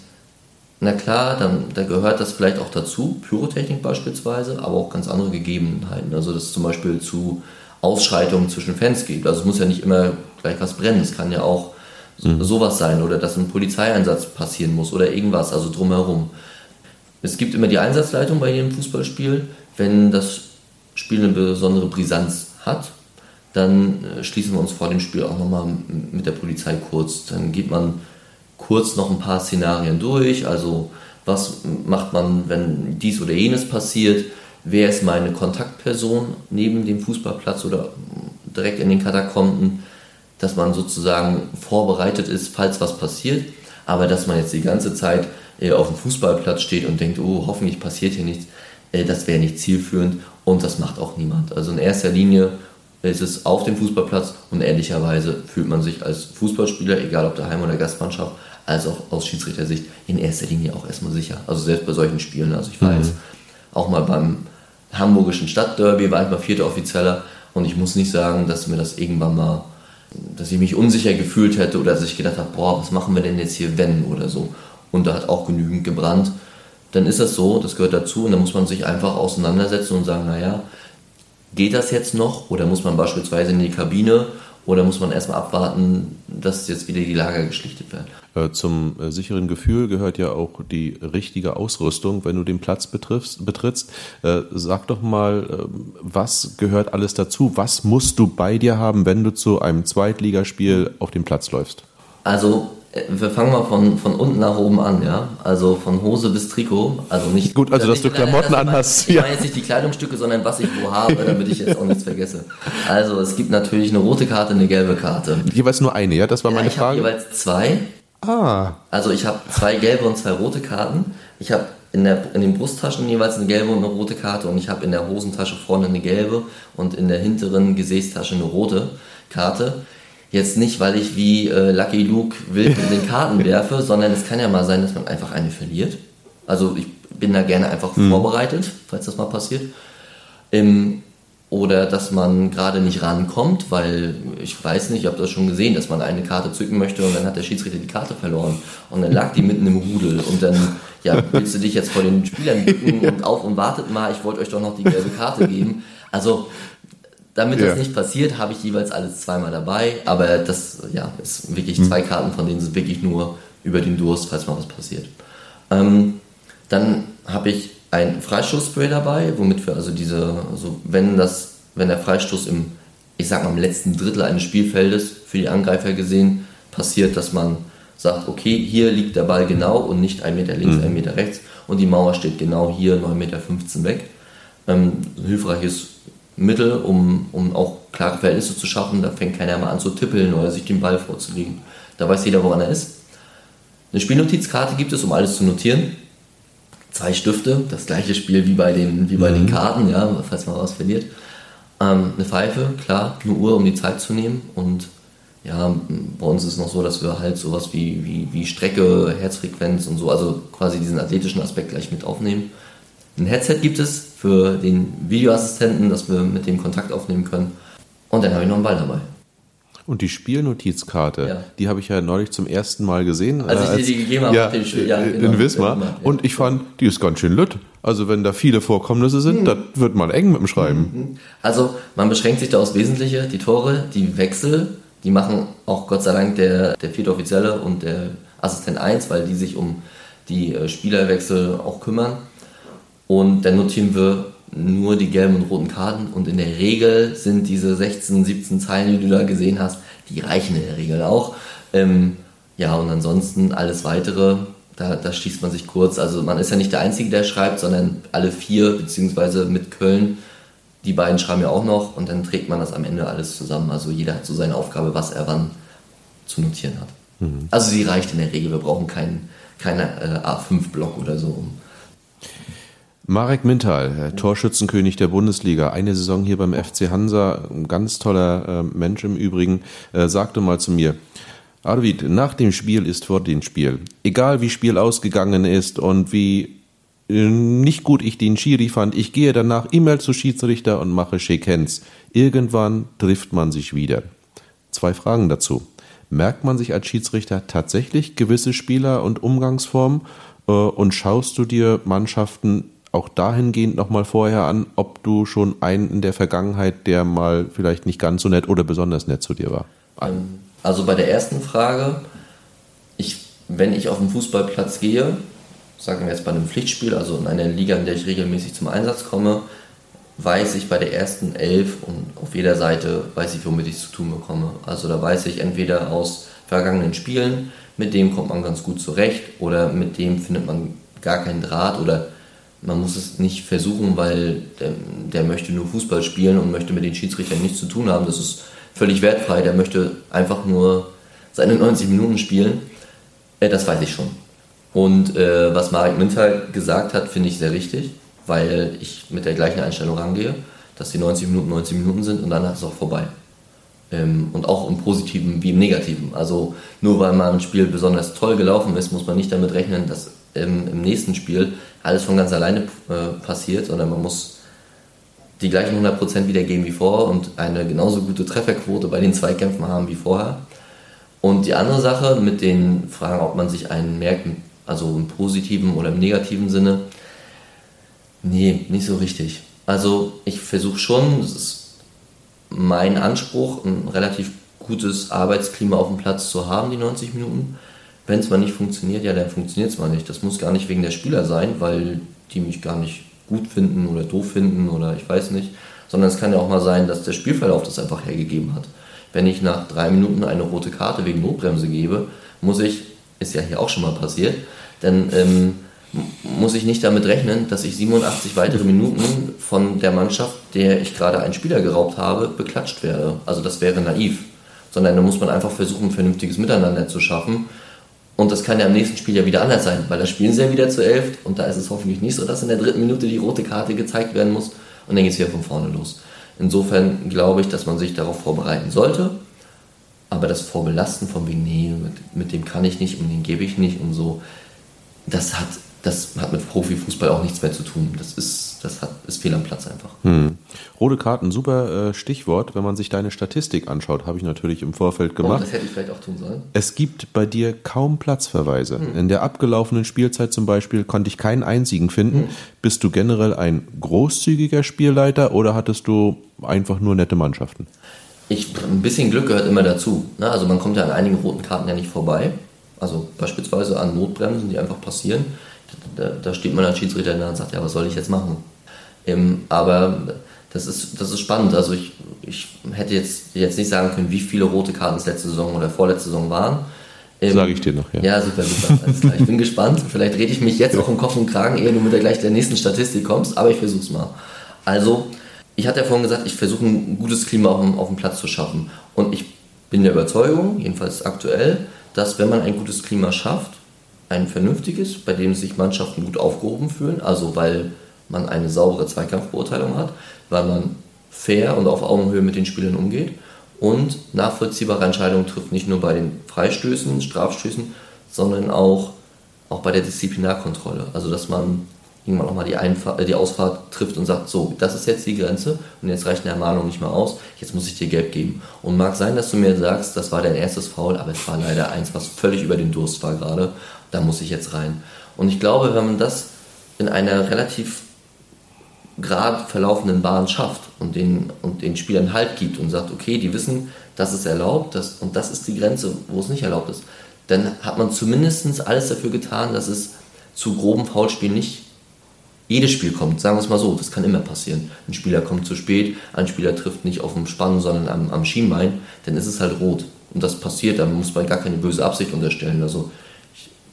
na klar, dann, da gehört das vielleicht auch dazu, Pyrotechnik beispielsweise, aber auch ganz andere Gegebenheiten. Also dass es zum Beispiel zu Ausschreitungen zwischen Fans gibt. Also es muss ja nicht immer gleich was brennen. Es kann ja auch mhm. sowas sein oder dass ein Polizeieinsatz passieren muss oder irgendwas, also drumherum. Es gibt immer die Einsatzleitung bei jedem Fußballspiel. Wenn das Spiel eine besondere Brisanz hat, dann äh, schließen wir uns vor dem Spiel auch nochmal mit der Polizei kurz. Dann geht man kurz noch ein paar Szenarien durch. Also was macht man, wenn dies oder jenes passiert? Wer ist meine Kontaktperson neben dem Fußballplatz oder direkt in den Katakomben? Dass man sozusagen vorbereitet ist, falls was passiert, aber dass man jetzt die ganze Zeit äh, auf dem Fußballplatz steht und denkt, oh, hoffentlich passiert hier nichts, äh, das wäre nicht zielführend und das macht auch niemand. Also in erster Linie ist es auf dem Fußballplatz und ehrlicherweise fühlt man sich als Fußballspieler, egal ob der Heim- oder Gastmannschaft, als auch aus Schiedsrichtersicht in erster Linie auch erstmal sicher. Also selbst bei solchen Spielen. Also ich weiß, mhm. auch mal beim hamburgischen Stadtderby war ich mal vierter Offizieller und ich muss nicht sagen, dass mir das irgendwann mal dass ich mich unsicher gefühlt hätte oder dass ich gedacht habe, boah, was machen wir denn jetzt hier, wenn oder so. Und da hat auch genügend gebrannt. Dann ist das so, das gehört dazu und dann muss man sich einfach auseinandersetzen und sagen, naja, geht das jetzt noch oder muss man beispielsweise in die Kabine oder muss man erstmal abwarten, dass jetzt wieder die Lager geschlichtet werden? Äh, zum äh, sicheren Gefühl gehört ja auch die richtige Ausrüstung, wenn du den Platz betriffst, betrittst. Äh, sag doch mal, was gehört alles dazu? Was musst du bei dir haben, wenn du zu einem Zweitligaspiel auf den Platz läufst? Also wir fangen mal von, von unten nach oben an, ja. Also von Hose bis Trikot. Also nicht. Gut, also dass du Klamotten anhast. Ich meine jetzt nicht die Kleidungsstücke, sondern was ich wo habe, damit ich jetzt auch nichts vergesse. Also es gibt natürlich eine rote Karte, eine gelbe Karte. Jeweils nur eine, ja? Das war ja, meine ich Frage. jeweils zwei. Ah. Also ich habe zwei gelbe und zwei rote Karten. Ich habe in, in den Brusttaschen jeweils eine gelbe und eine rote Karte und ich habe in der Hosentasche vorne eine gelbe und in der hinteren Gesäßtasche eine rote Karte. Jetzt nicht, weil ich wie äh, Lucky Luke wild mit den Karten werfe, sondern es kann ja mal sein, dass man einfach eine verliert. Also ich bin da gerne einfach mhm. vorbereitet, falls das mal passiert. Ähm, oder dass man gerade nicht rankommt, weil ich weiß nicht, ich habe das schon gesehen, dass man eine Karte zücken möchte und dann hat der Schiedsrichter die Karte verloren und dann lag die mitten im Rudel und dann ja, willst du dich jetzt vor den Spielern bücken und auf und wartet mal, ich wollte euch doch noch die gelbe Karte geben. Also damit ja. das nicht passiert, habe ich jeweils alles zweimal dabei, aber das ja, ist wirklich zwei mhm. Karten, von denen sind wirklich nur über den Durst, falls mal was passiert. Ähm, dann habe ich ein Freistoßspray dabei, womit wir also diese, also wenn das, wenn der Freistoß im, ich sag mal, im letzten Drittel eines Spielfeldes für die Angreifer gesehen passiert, dass man sagt, okay, hier liegt der Ball genau und nicht ein Meter links, mhm. ein Meter rechts und die Mauer steht genau hier 9,15 Meter weg. Ähm, hilfreiches Mittel, um, um auch klare Verhältnisse zu schaffen. Da fängt keiner mal an zu tippeln oder sich den Ball vorzulegen. Da weiß jeder, woran er ist. Eine Spielnotizkarte gibt es, um alles zu notieren. Zwei Stifte, das gleiche Spiel wie bei den, wie bei mhm. den Karten, ja, falls man was verliert. Ähm, eine Pfeife, klar, eine Uhr, um die Zeit zu nehmen. Und ja, bei uns ist es noch so, dass wir halt sowas wie, wie, wie Strecke, Herzfrequenz und so, also quasi diesen athletischen Aspekt gleich mit aufnehmen. Ein Headset gibt es für den Videoassistenten, dass wir mit dem Kontakt aufnehmen können. Und dann habe ich noch einen Ball dabei. Und die Spielnotizkarte, ja. die habe ich ja neulich zum ersten Mal gesehen. Als ich als, dir die gegeben habe, ja, den, ja, genau, in Wismar. Ja. Und ich fand, die ist ganz schön lütt. Also wenn da viele Vorkommnisse sind, hm. das wird man eng mit dem Schreiben. Hm, hm. Also man beschränkt sich da aufs Wesentliche. Die Tore, die Wechsel, die machen auch Gott sei Dank der, der vierte Offizielle und der Assistent 1, weil die sich um die äh, Spielerwechsel auch kümmern. Und dann notieren wir nur die gelben und roten Karten und in der Regel sind diese 16, 17 Zeilen, die du da gesehen hast, die reichen in der Regel auch. Ähm, ja, und ansonsten alles weitere, da, da schließt man sich kurz. Also man ist ja nicht der Einzige, der schreibt, sondern alle vier, beziehungsweise mit Köln, die beiden schreiben ja auch noch und dann trägt man das am Ende alles zusammen. Also jeder hat so seine Aufgabe, was er wann zu notieren hat. Mhm. Also sie reicht in der Regel, wir brauchen keinen kein, äh, A5-Block oder so, um Marek Mintal, Torschützenkönig der Bundesliga, eine Saison hier beim FC Hansa, ein ganz toller äh, Mensch im Übrigen, äh, sagte mal zu mir, Arvid, nach dem Spiel ist vor dem Spiel. Egal wie Spiel ausgegangen ist und wie äh, nicht gut ich den Schiri fand, ich gehe danach E-Mail zu Schiedsrichter und mache Shake Hands. Irgendwann trifft man sich wieder. Zwei Fragen dazu. Merkt man sich als Schiedsrichter tatsächlich gewisse Spieler und Umgangsformen äh, und schaust du dir Mannschaften auch dahingehend nochmal vorher an, ob du schon einen in der Vergangenheit, der mal vielleicht nicht ganz so nett oder besonders nett zu dir war? Ähm, also bei der ersten Frage, ich, wenn ich auf den Fußballplatz gehe, sagen wir jetzt bei einem Pflichtspiel, also in einer Liga, in der ich regelmäßig zum Einsatz komme, weiß ich bei der ersten Elf und auf jeder Seite weiß ich, womit ich zu tun bekomme. Also da weiß ich entweder aus vergangenen Spielen, mit dem kommt man ganz gut zurecht oder mit dem findet man gar keinen Draht oder man muss es nicht versuchen, weil der, der, möchte nur Fußball spielen und möchte mit den Schiedsrichtern nichts zu tun haben. Das ist völlig wertfrei. Der möchte einfach nur seine 90 Minuten spielen. Äh, das weiß ich schon. Und äh, was Marek Mintal gesagt hat, finde ich sehr richtig, weil ich mit der gleichen Einstellung rangehe, dass die 90 Minuten 90 Minuten sind und danach ist es auch vorbei. Ähm, und auch im Positiven wie im Negativen. Also nur weil mal ein Spiel besonders toll gelaufen ist, muss man nicht damit rechnen, dass im, im nächsten Spiel alles von ganz alleine äh, passiert, sondern man muss die gleichen 100% wiedergeben wie vorher und eine genauso gute Trefferquote bei den Zweikämpfen haben wie vorher. Und die andere Sache mit den Fragen, ob man sich einen merkt, also im positiven oder im negativen Sinne, nee, nicht so richtig. Also ich versuche schon, das ist mein Anspruch, ein relativ gutes Arbeitsklima auf dem Platz zu haben, die 90 Minuten. Wenn es mal nicht funktioniert, ja, dann funktioniert es mal nicht. Das muss gar nicht wegen der Spieler sein, weil die mich gar nicht gut finden oder doof finden oder ich weiß nicht, sondern es kann ja auch mal sein, dass der Spielverlauf das einfach hergegeben hat. Wenn ich nach drei Minuten eine rote Karte wegen Notbremse gebe, muss ich, ist ja hier auch schon mal passiert, dann ähm, muss ich nicht damit rechnen, dass ich 87 weitere Minuten von der Mannschaft, der ich gerade einen Spieler geraubt habe, beklatscht werde. Also das wäre naiv. Sondern da muss man einfach versuchen, ein vernünftiges Miteinander zu schaffen und das kann ja im nächsten Spiel ja wieder anders sein, weil da spielen sie ja wieder zu elf und da ist es hoffentlich nicht so, dass in der dritten Minute die rote Karte gezeigt werden muss und dann geht es wieder von vorne los. Insofern glaube ich, dass man sich darauf vorbereiten sollte, aber das Vorbelasten von nee, mit, mit dem kann ich nicht und den gebe ich nicht und so, das hat das hat mit Profifußball auch nichts mehr zu tun. Das ist, das hat, ist fehl am Platz einfach. Hm. Rote Karten, super äh, Stichwort. Wenn man sich deine Statistik anschaut, habe ich natürlich im Vorfeld oh, gemacht. Oh, das hätte ich vielleicht auch tun sollen. Es gibt bei dir kaum Platzverweise. Hm. In der abgelaufenen Spielzeit zum Beispiel konnte ich keinen einzigen finden. Hm. Bist du generell ein großzügiger Spielleiter oder hattest du einfach nur nette Mannschaften? Ich, ein bisschen Glück gehört immer dazu. Ne? Also man kommt ja an einigen roten Karten ja nicht vorbei. Also beispielsweise an Notbremsen, die einfach passieren. Da, da steht man als Schiedsrichter da und sagt, ja, was soll ich jetzt machen? Ähm, aber das ist, das ist spannend. Also ich, ich hätte jetzt, jetzt nicht sagen können, wie viele rote Karten es letzte Saison oder vorletzte Saison waren. Ähm, Sage ich dir noch, ja. Ja, super, super. Alles klar. Ich bin gespannt. Vielleicht rede ich mich jetzt auch im Kopf und Kragen, ehe du mit der gleich der nächsten Statistik kommst, aber ich versuche es mal. Also, ich hatte ja vorhin gesagt, ich versuche ein gutes Klima auf dem, auf dem Platz zu schaffen. Und ich bin der Überzeugung, jedenfalls aktuell, dass wenn man ein gutes Klima schafft, ein vernünftiges, bei dem sich Mannschaften gut aufgehoben fühlen, also weil man eine saubere Zweikampfbeurteilung hat, weil man fair und auf Augenhöhe mit den Spielern umgeht und nachvollziehbare Entscheidungen trifft, nicht nur bei den Freistößen, Strafstößen, sondern auch, auch bei der Disziplinarkontrolle. Also dass man irgendwann auch mal die, Einfahrt, äh, die Ausfahrt trifft und sagt, so, das ist jetzt die Grenze und jetzt reicht eine Ermahnung nicht mehr aus, jetzt muss ich dir gelb geben. Und mag sein, dass du mir sagst, das war dein erstes Foul, aber es war leider eins, was völlig über den Durst war gerade, da muss ich jetzt rein. Und ich glaube, wenn man das in einer relativ gerade verlaufenden Bahn schafft und den, und den Spielern Halt gibt und sagt, okay, die wissen, das ist erlaubt das, und das ist die Grenze, wo es nicht erlaubt ist, dann hat man zumindest alles dafür getan, dass es zu groben Foulspielen nicht jedes Spiel kommt. Sagen wir es mal so, das kann immer passieren. Ein Spieler kommt zu spät, ein Spieler trifft nicht auf dem Spann, sondern am, am Schienbein, dann ist es halt rot. Und das passiert, da muss man gar keine böse Absicht unterstellen. Also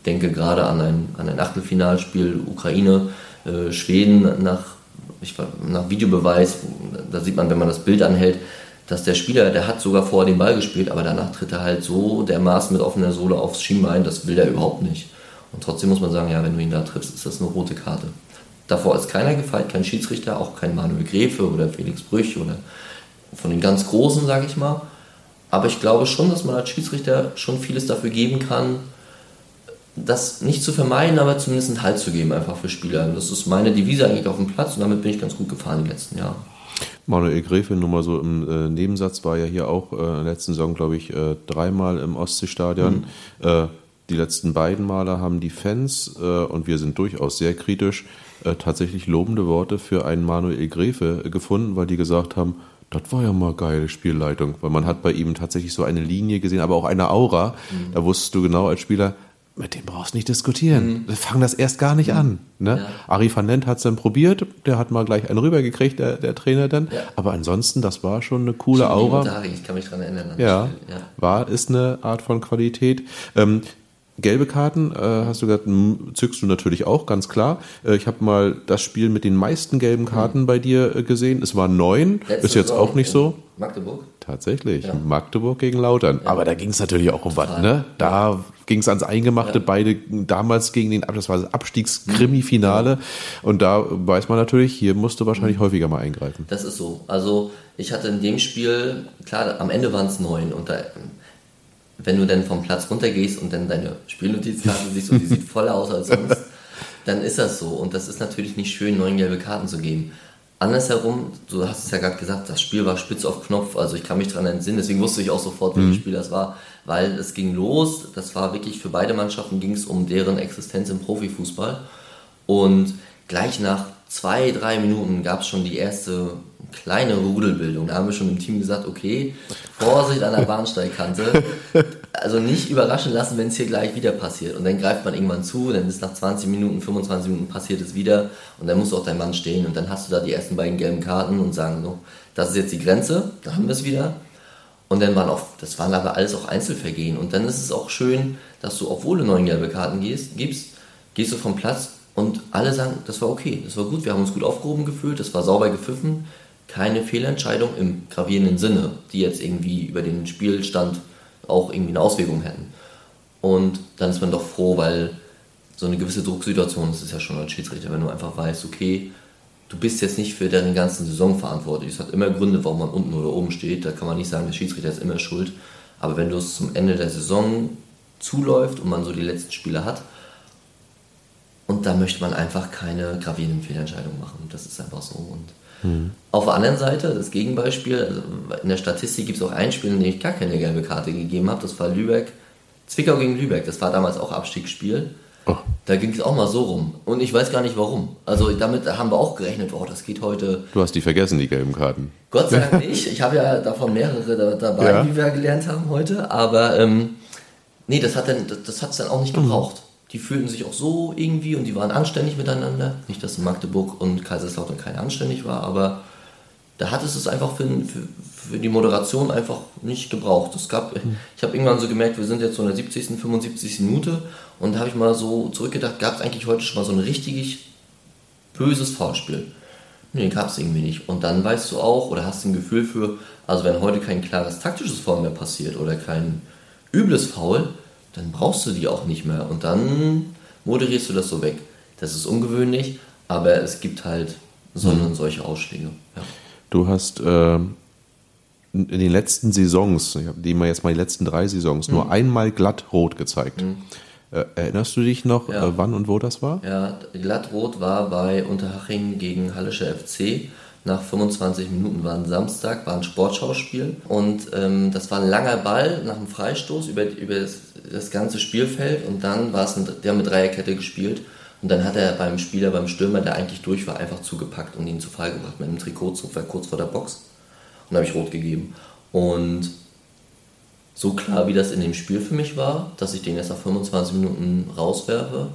denke gerade an ein, an ein Achtelfinalspiel Ukraine, äh, Schweden nach ich, nach Videobeweis, da sieht man, wenn man das Bild anhält, dass der Spieler, der hat sogar vor den Ball gespielt, aber danach tritt er halt so dermaßen mit offener Sohle aufs Schienbein, das will er überhaupt nicht. Und trotzdem muss man sagen, ja, wenn du ihn da triffst, ist das eine rote Karte. Davor ist keiner gefeit, kein Schiedsrichter, auch kein Manuel Gräfe oder Felix Brüch oder von den ganz Großen, sage ich mal. Aber ich glaube schon, dass man als Schiedsrichter schon vieles dafür geben kann, das nicht zu vermeiden, aber zumindest einen Halt zu geben, einfach für Spieler. Das ist meine Devise eigentlich auf dem Platz und damit bin ich ganz gut gefahren die letzten Jahre. Manuel Gräfe, nur mal so im äh, Nebensatz, war ja hier auch äh, in der letzten Saison, glaube ich, äh, dreimal im Ostseestadion. Mhm. Äh, die letzten beiden Male haben die Fans, äh, und wir sind durchaus sehr kritisch, äh, tatsächlich lobende Worte für einen Manuel Gräfe gefunden, weil die gesagt haben, das war ja mal geile Spielleitung, weil man hat bei ihm tatsächlich so eine Linie gesehen, aber auch eine Aura. Mhm. Da wusstest du genau als Spieler, mit dem brauchst du nicht diskutieren. Mhm. Wir fangen das erst gar nicht mhm. an. Ne? Ja. Ari van Lent hat es dann probiert, der hat mal gleich einen rübergekriegt, der, der Trainer dann. Ja. Aber ansonsten, das war schon eine coole Aura. Ich kann mich dran erinnern. Ja, ja, war, ist eine Art von Qualität. Ähm, Gelbe Karten, äh, hast du gesagt, zückst du natürlich auch, ganz klar. Äh, ich habe mal das Spiel mit den meisten gelben Karten mhm. bei dir äh, gesehen. Es war neun, Letzte ist jetzt Saison auch nicht so. Magdeburg? Tatsächlich, ja. Magdeburg gegen Lautern. Ja. Aber da ging es natürlich auch um was, ne? Da ging es ans Eingemachte, beide damals gegen den, das war das Abstiegskrimi-Finale. Mhm. Und da weiß man natürlich, hier musst du wahrscheinlich mhm. häufiger mal eingreifen. Das ist so. Also ich hatte in dem Spiel, klar, am Ende waren es neun und da wenn du dann vom Platz runtergehst und dann deine Spielnotizkarte siehst und die sieht voller aus als sonst, dann ist das so. Und das ist natürlich nicht schön, neun gelbe Karten zu geben. Andersherum, du hast es ja gerade gesagt, das Spiel war spitz auf Knopf, also ich kann mich daran entsinnen, deswegen wusste ich auch sofort, welches mhm. Spiel das war, weil es ging los, das war wirklich für beide Mannschaften ging es um deren Existenz im Profifußball und gleich nach zwei, drei Minuten gab es schon die erste kleine Rudelbildung. Da haben wir schon im Team gesagt, okay, Vorsicht an der Bahnsteigkante. Also nicht überraschen lassen, wenn es hier gleich wieder passiert. Und dann greift man irgendwann zu, dann ist nach 20 Minuten, 25 Minuten passiert es wieder und dann muss auch dein Mann stehen und dann hast du da die ersten beiden gelben Karten und sagen so, das ist jetzt die Grenze, da haben wir es wieder. Und dann waren auch, das waren aber alles auch Einzelvergehen. Und dann ist es auch schön, dass du, obwohl du neun gelbe Karten gehst, gibst, gehst du vom Platz und alle sagen, das war okay, das war gut, wir haben uns gut aufgehoben gefühlt, das war sauber gepfiffen, keine Fehlentscheidung im gravierenden Sinne, die jetzt irgendwie über den Spielstand auch irgendwie eine Auswirkung hätten. Und dann ist man doch froh, weil so eine gewisse Drucksituation ist ja schon als Schiedsrichter, wenn du einfach weißt, okay, du bist jetzt nicht für deren ganzen Saison verantwortlich. Es hat immer Gründe, warum man unten oder oben steht. Da kann man nicht sagen, der Schiedsrichter ist immer schuld. Aber wenn du es zum Ende der Saison zuläuft und man so die letzten Spiele hat, und da möchte man einfach keine gravierenden Fehlentscheidungen machen. Das ist einfach so. Und Mhm. Auf der anderen Seite, das Gegenbeispiel, also in der Statistik gibt es auch ein Spiel, in dem ich gar keine gelbe Karte gegeben habe. Das war Lübeck, Zwickau gegen Lübeck. Das war damals auch Abstiegsspiel. Oh. Da ging es auch mal so rum. Und ich weiß gar nicht warum. Also damit haben wir auch gerechnet, oh, das geht heute. Du hast die vergessen, die gelben Karten. Gott sei Dank nicht. Ich habe ja davon mehrere dabei, ja. wie wir gelernt haben heute. Aber ähm, nee, das hat es dann, das dann auch nicht gebraucht die fühlten sich auch so irgendwie und die waren anständig miteinander. Nicht, dass Magdeburg und Kaiserslautern keine anständig war, aber da hat es es einfach für, für, für die Moderation einfach nicht gebraucht. Es gab, mhm. Ich habe irgendwann so gemerkt, wir sind jetzt so in der 70., 75. Minute und da habe ich mal so zurückgedacht, gab es eigentlich heute schon mal so ein richtig böses Foulspiel? Nee, gab es irgendwie nicht. Und dann weißt du auch oder hast ein Gefühl für, also wenn heute kein klares taktisches Foul mehr passiert oder kein übles Foul, dann brauchst du die auch nicht mehr und dann moderierst du das so weg. Das ist ungewöhnlich, aber es gibt halt so mhm. und solche Ausschläge. Ja. Du hast äh, in den letzten Saisons, ich habe die mal jetzt mal die letzten drei Saisons, mhm. nur einmal glatt rot gezeigt. Mhm. Äh, erinnerst du dich noch, ja. äh, wann und wo das war? Ja, Glattrot war bei Unterhaching gegen Hallische FC. Nach 25 Minuten war ein Samstag, war ein Sportschauspiel. Und ähm, das war ein langer Ball nach einem Freistoß über, über das, das ganze Spielfeld. Und dann war es ein, der mit Dreierkette gespielt. Und dann hat er beim Spieler, beim Stürmer, der eigentlich durch war, einfach zugepackt und ihn zu Fall gebracht mit einem Trikotzug, war kurz vor der Box. Und habe ich rot gegeben. Und so klar wie das in dem Spiel für mich war, dass ich den erst nach 25 Minuten rauswerfe,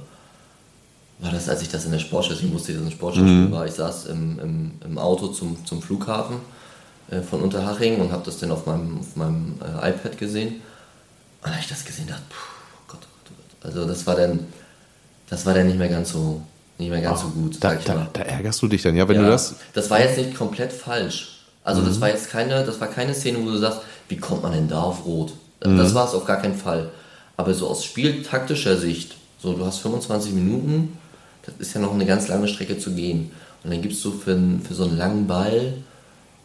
war das, als ich das in der Sportschau, ich wusste, dass es ein Sportschauspiel mhm. war. Ich saß im, im, im, Auto zum, zum Flughafen äh, von Unterhaching und habe das dann auf meinem, auf meinem äh, iPad gesehen. Und als ich das gesehen dachte, puh, oh Gott, oh Gott, oh Gott. Also das war dann, das war dann nicht mehr ganz so, nicht mehr ganz Ach, so gut. Da, da, da, ärgerst du dich dann, ja, wenn ja, du das. Das war jetzt nicht komplett falsch. Also mhm. das war jetzt keine, das war keine Szene, wo du sagst, wie kommt man denn da auf Rot? Mhm. Das war es auf gar keinen Fall. Aber so aus spieltaktischer Sicht, so du hast 25 Minuten, das ist ja noch eine ganz lange Strecke zu gehen. Und dann gibst du für, für so einen langen Ball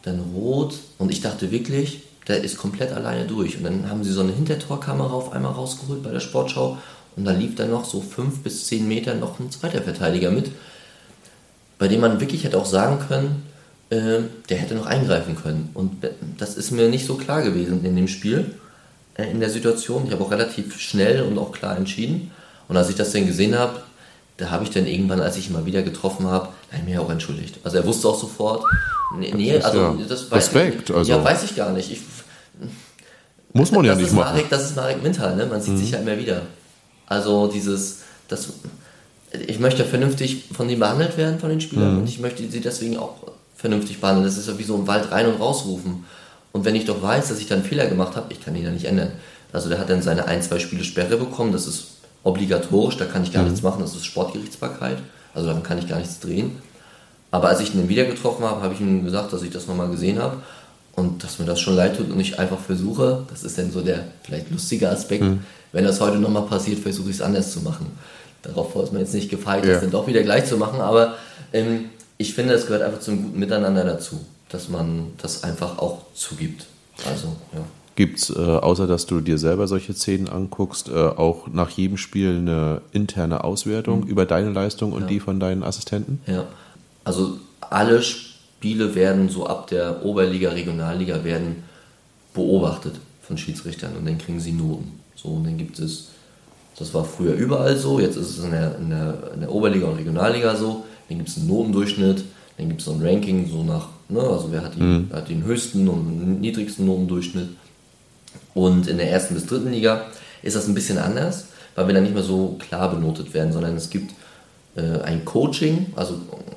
dann Rot. Und ich dachte wirklich, der ist komplett alleine durch. Und dann haben sie so eine Hintertorkamera auf einmal rausgeholt bei der Sportschau. Und da lief dann noch so fünf bis zehn Meter noch ein zweiter Verteidiger mit, bei dem man wirklich hätte auch sagen können, äh, der hätte noch eingreifen können. Und das ist mir nicht so klar gewesen in dem Spiel, äh, in der Situation. Ich habe auch relativ schnell und auch klar entschieden. Und als ich das dann gesehen habe, da habe ich dann irgendwann, als ich ihn mal wieder getroffen habe, habe mir auch entschuldigt. Also er wusste auch sofort, nee, nee also ja. das weiß Respekt, ich, also. Ja, weiß ich gar nicht. Ich, Muss man ja nicht machen. Marek, das ist Marek Mintal, ne? man sieht mhm. sich ja immer wieder. Also dieses, das, ich möchte vernünftig von denen behandelt werden, von den Spielern, mhm. und ich möchte sie deswegen auch vernünftig behandeln. Das ist ja wie so im Wald rein und rausrufen. Und wenn ich doch weiß, dass ich da einen Fehler gemacht habe, ich kann ihn ja nicht ändern. Also der hat dann seine ein, zwei Spiele Sperre bekommen, das ist obligatorisch, da kann ich gar mhm. nichts machen, das ist Sportgerichtsbarkeit, also dann kann ich gar nichts drehen. Aber als ich ihn wieder getroffen habe, habe ich ihm gesagt, dass ich das nochmal gesehen habe und dass mir das schon leid tut und ich einfach versuche, das ist dann so der vielleicht lustige Aspekt, mhm. wenn das heute nochmal passiert, versuche ich es anders zu machen. Darauf ist man jetzt nicht gefeit, ja. das dann doch wieder gleich zu machen, aber ähm, ich finde, es gehört einfach zum guten Miteinander dazu, dass man das einfach auch zugibt. Also, ja. Gibt es, äh, außer dass du dir selber solche Szenen anguckst, äh, auch nach jedem Spiel eine interne Auswertung mhm. über deine Leistung und ja. die von deinen Assistenten? Ja, also alle Spiele werden so ab der Oberliga, Regionalliga werden beobachtet von Schiedsrichtern und dann kriegen sie Noten. So, und dann gibt es, das war früher überall so, jetzt ist es in der, in der, in der Oberliga und Regionalliga so, dann gibt es einen Notendurchschnitt, dann gibt es so ein Ranking, so nach, ne, also wer hat, die, mhm. hat den höchsten und niedrigsten Notendurchschnitt. Und in der ersten bis dritten Liga ist das ein bisschen anders, weil wir dann nicht mehr so klar benotet werden, sondern es gibt äh, ein Coaching, also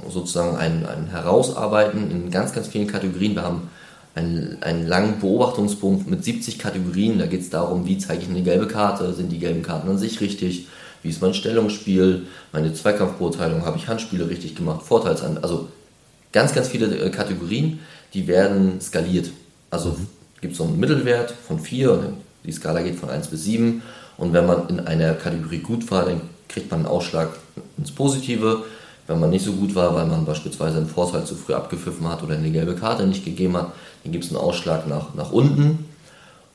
sozusagen ein, ein Herausarbeiten in ganz, ganz vielen Kategorien. Wir haben einen, einen langen Beobachtungspunkt mit 70 Kategorien. Da geht es darum, wie zeige ich eine gelbe Karte, sind die gelben Karten an sich richtig, wie ist mein Stellungsspiel, meine Zweikampfbeurteilung, habe ich Handspiele richtig gemacht, Vorteilsan, also ganz, ganz viele äh, Kategorien, die werden skaliert. Also mhm gibt es so einen Mittelwert von 4, die Skala geht von 1 bis 7 und wenn man in einer Kategorie gut war, dann kriegt man einen Ausschlag ins Positive. Wenn man nicht so gut war, weil man beispielsweise einen Vorteil zu früh abgepfiffen hat oder eine gelbe Karte nicht gegeben hat, dann gibt es einen Ausschlag nach, nach unten.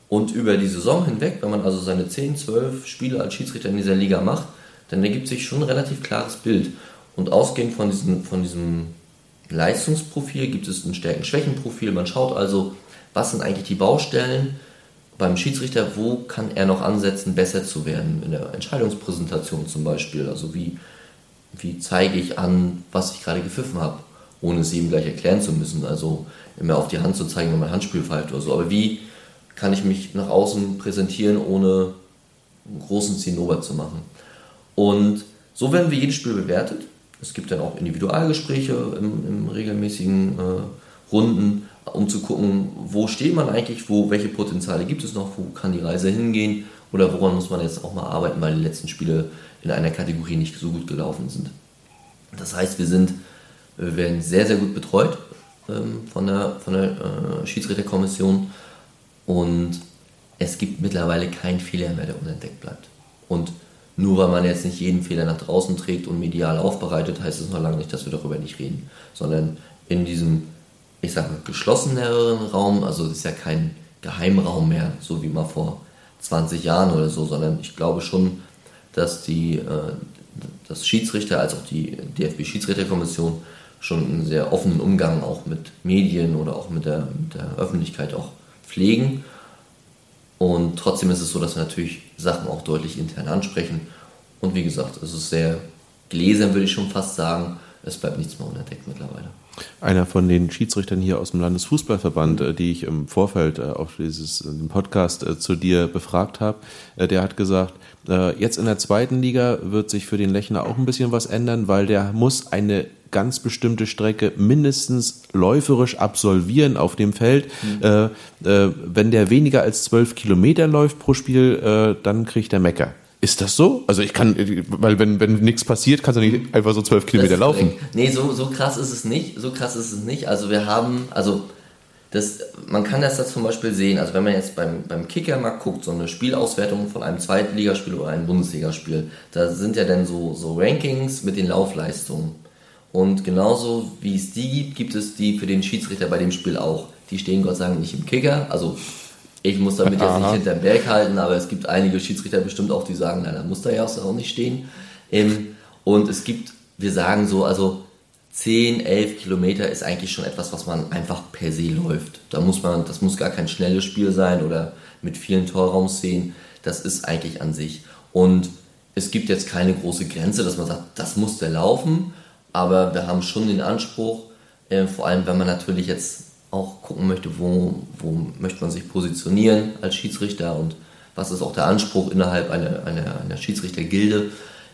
Und über die Saison hinweg, wenn man also seine 10, 12 Spiele als Schiedsrichter in dieser Liga macht, dann ergibt sich schon ein relativ klares Bild. Und ausgehend von diesem, von diesem Leistungsprofil gibt es ein Stärken-Schwächen-Profil. Man schaut also, was sind eigentlich die Baustellen beim Schiedsrichter, wo kann er noch ansetzen, besser zu werden, in der Entscheidungspräsentation zum Beispiel. Also wie, wie zeige ich an, was ich gerade gepfiffen habe, ohne es ihm gleich erklären zu müssen. Also immer auf die Hand zu zeigen, wenn man Handspiel pfeift oder so. Aber wie kann ich mich nach außen präsentieren, ohne einen großen Zinnober zu machen. Und so werden wir jedes Spiel bewertet. Es gibt dann auch Individualgespräche im regelmäßigen äh, Runden, um zu gucken, wo steht man eigentlich, wo, welche Potenziale gibt es noch, wo kann die Reise hingehen oder woran muss man jetzt auch mal arbeiten, weil die letzten Spiele in einer Kategorie nicht so gut gelaufen sind. Das heißt, wir sind, wir werden sehr, sehr gut betreut ähm, von der, von der äh, Schiedsrichterkommission und es gibt mittlerweile keinen Fehler mehr, der unentdeckt bleibt. Und nur weil man jetzt nicht jeden Fehler nach draußen trägt und medial aufbereitet, heißt es noch lange nicht, dass wir darüber nicht reden, sondern in diesem ich sage geschlosseneren Raum, also es ist ja kein Geheimraum mehr, so wie mal vor 20 Jahren oder so, sondern ich glaube schon, dass die äh, dass Schiedsrichter als auch die DFB-Schiedsrichterkommission schon einen sehr offenen Umgang auch mit Medien oder auch mit der, mit der Öffentlichkeit auch pflegen. Und trotzdem ist es so, dass wir natürlich Sachen auch deutlich intern ansprechen. Und wie gesagt, es ist sehr gläsern, würde ich schon fast sagen. Es bleibt nichts mehr unentdeckt mittlerweile. Einer von den Schiedsrichtern hier aus dem Landesfußballverband, äh, die ich im Vorfeld äh, auf dieses äh, Podcast zu dir befragt habe, der hat gesagt, jetzt in der zweiten Liga wird sich für den Lechner auch ein bisschen was ändern, weil der muss eine ganz bestimmte Strecke mindestens läuferisch absolvieren auf dem Feld. Mhm. wenn der weniger als zwölf Kilometer läuft pro Spiel, dann kriegt er Mecker. Ist das so? Also ich kann, weil wenn, wenn nichts passiert, kannst du nicht einfach so zwölf Kilometer laufen. Nee, so, so krass ist es nicht. So krass ist es nicht. Also wir haben, also das, man kann das da zum Beispiel sehen, also wenn man jetzt beim, beim Kicker mal guckt, so eine Spielauswertung von einem Zweitligaspiel oder einem Bundesligaspiel, da sind ja dann so, so Rankings mit den Laufleistungen. Und genauso wie es die gibt, gibt es die für den Schiedsrichter bei dem Spiel auch. Die stehen Gott sei Dank nicht im Kicker, also ich muss damit jetzt nicht hinterm Berg halten, aber es gibt einige Schiedsrichter bestimmt auch, die sagen, nein, da muss da ja auch nicht stehen. Ähm, und es gibt, wir sagen so, also 10, 11 Kilometer ist eigentlich schon etwas, was man einfach per se läuft. Da muss man, das muss gar kein schnelles Spiel sein oder mit vielen Torraumszenen. Das ist eigentlich an sich. Und es gibt jetzt keine große Grenze, dass man sagt, das muss der laufen. Aber wir haben schon den Anspruch, äh, vor allem wenn man natürlich jetzt auch gucken möchte, wo, wo möchte man sich positionieren als Schiedsrichter und was ist auch der Anspruch innerhalb einer, einer, einer Schiedsrichtergilde,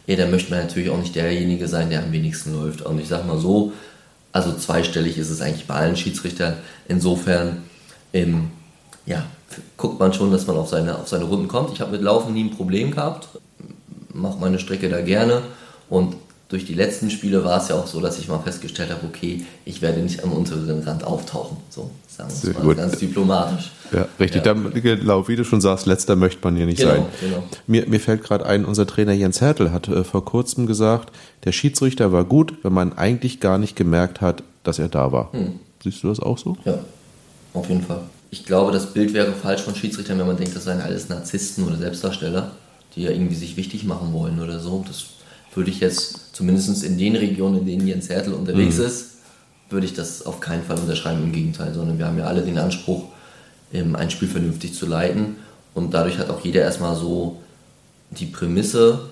ja, dann möchte man natürlich auch nicht derjenige sein, der am wenigsten läuft. Und ich sage mal so, also zweistellig ist es eigentlich bei allen Schiedsrichtern. Insofern, ähm, ja, guckt man schon, dass man auf seine, auf seine Runden kommt. Ich habe mit Laufen nie ein Problem gehabt, mache meine Strecke da gerne und durch die letzten Spiele war es ja auch so, dass ich mal festgestellt habe, okay, ich werde nicht am unteren Rand auftauchen. So, sagen wir es mal ganz diplomatisch. Ja, richtig. Ja. Dann, genau, wie du schon sagst, letzter möchte man hier nicht genau, sein. Genau. Mir, mir fällt gerade ein, unser Trainer Jens Hertel hat äh, vor kurzem gesagt, der Schiedsrichter war gut, wenn man eigentlich gar nicht gemerkt hat, dass er da war. Hm. Siehst du das auch so? Ja, auf jeden Fall. Ich glaube, das Bild wäre falsch von Schiedsrichtern, wenn man denkt, das seien alles Narzissten oder Selbstdarsteller, die ja irgendwie sich wichtig machen wollen oder so. Das würde ich jetzt zumindest in den Regionen, in denen Jens Hertel unterwegs mhm. ist, würde ich das auf keinen Fall unterschreiben, im Gegenteil, sondern wir haben ja alle den Anspruch, ein Spiel vernünftig zu leiten und dadurch hat auch jeder erstmal so die Prämisse,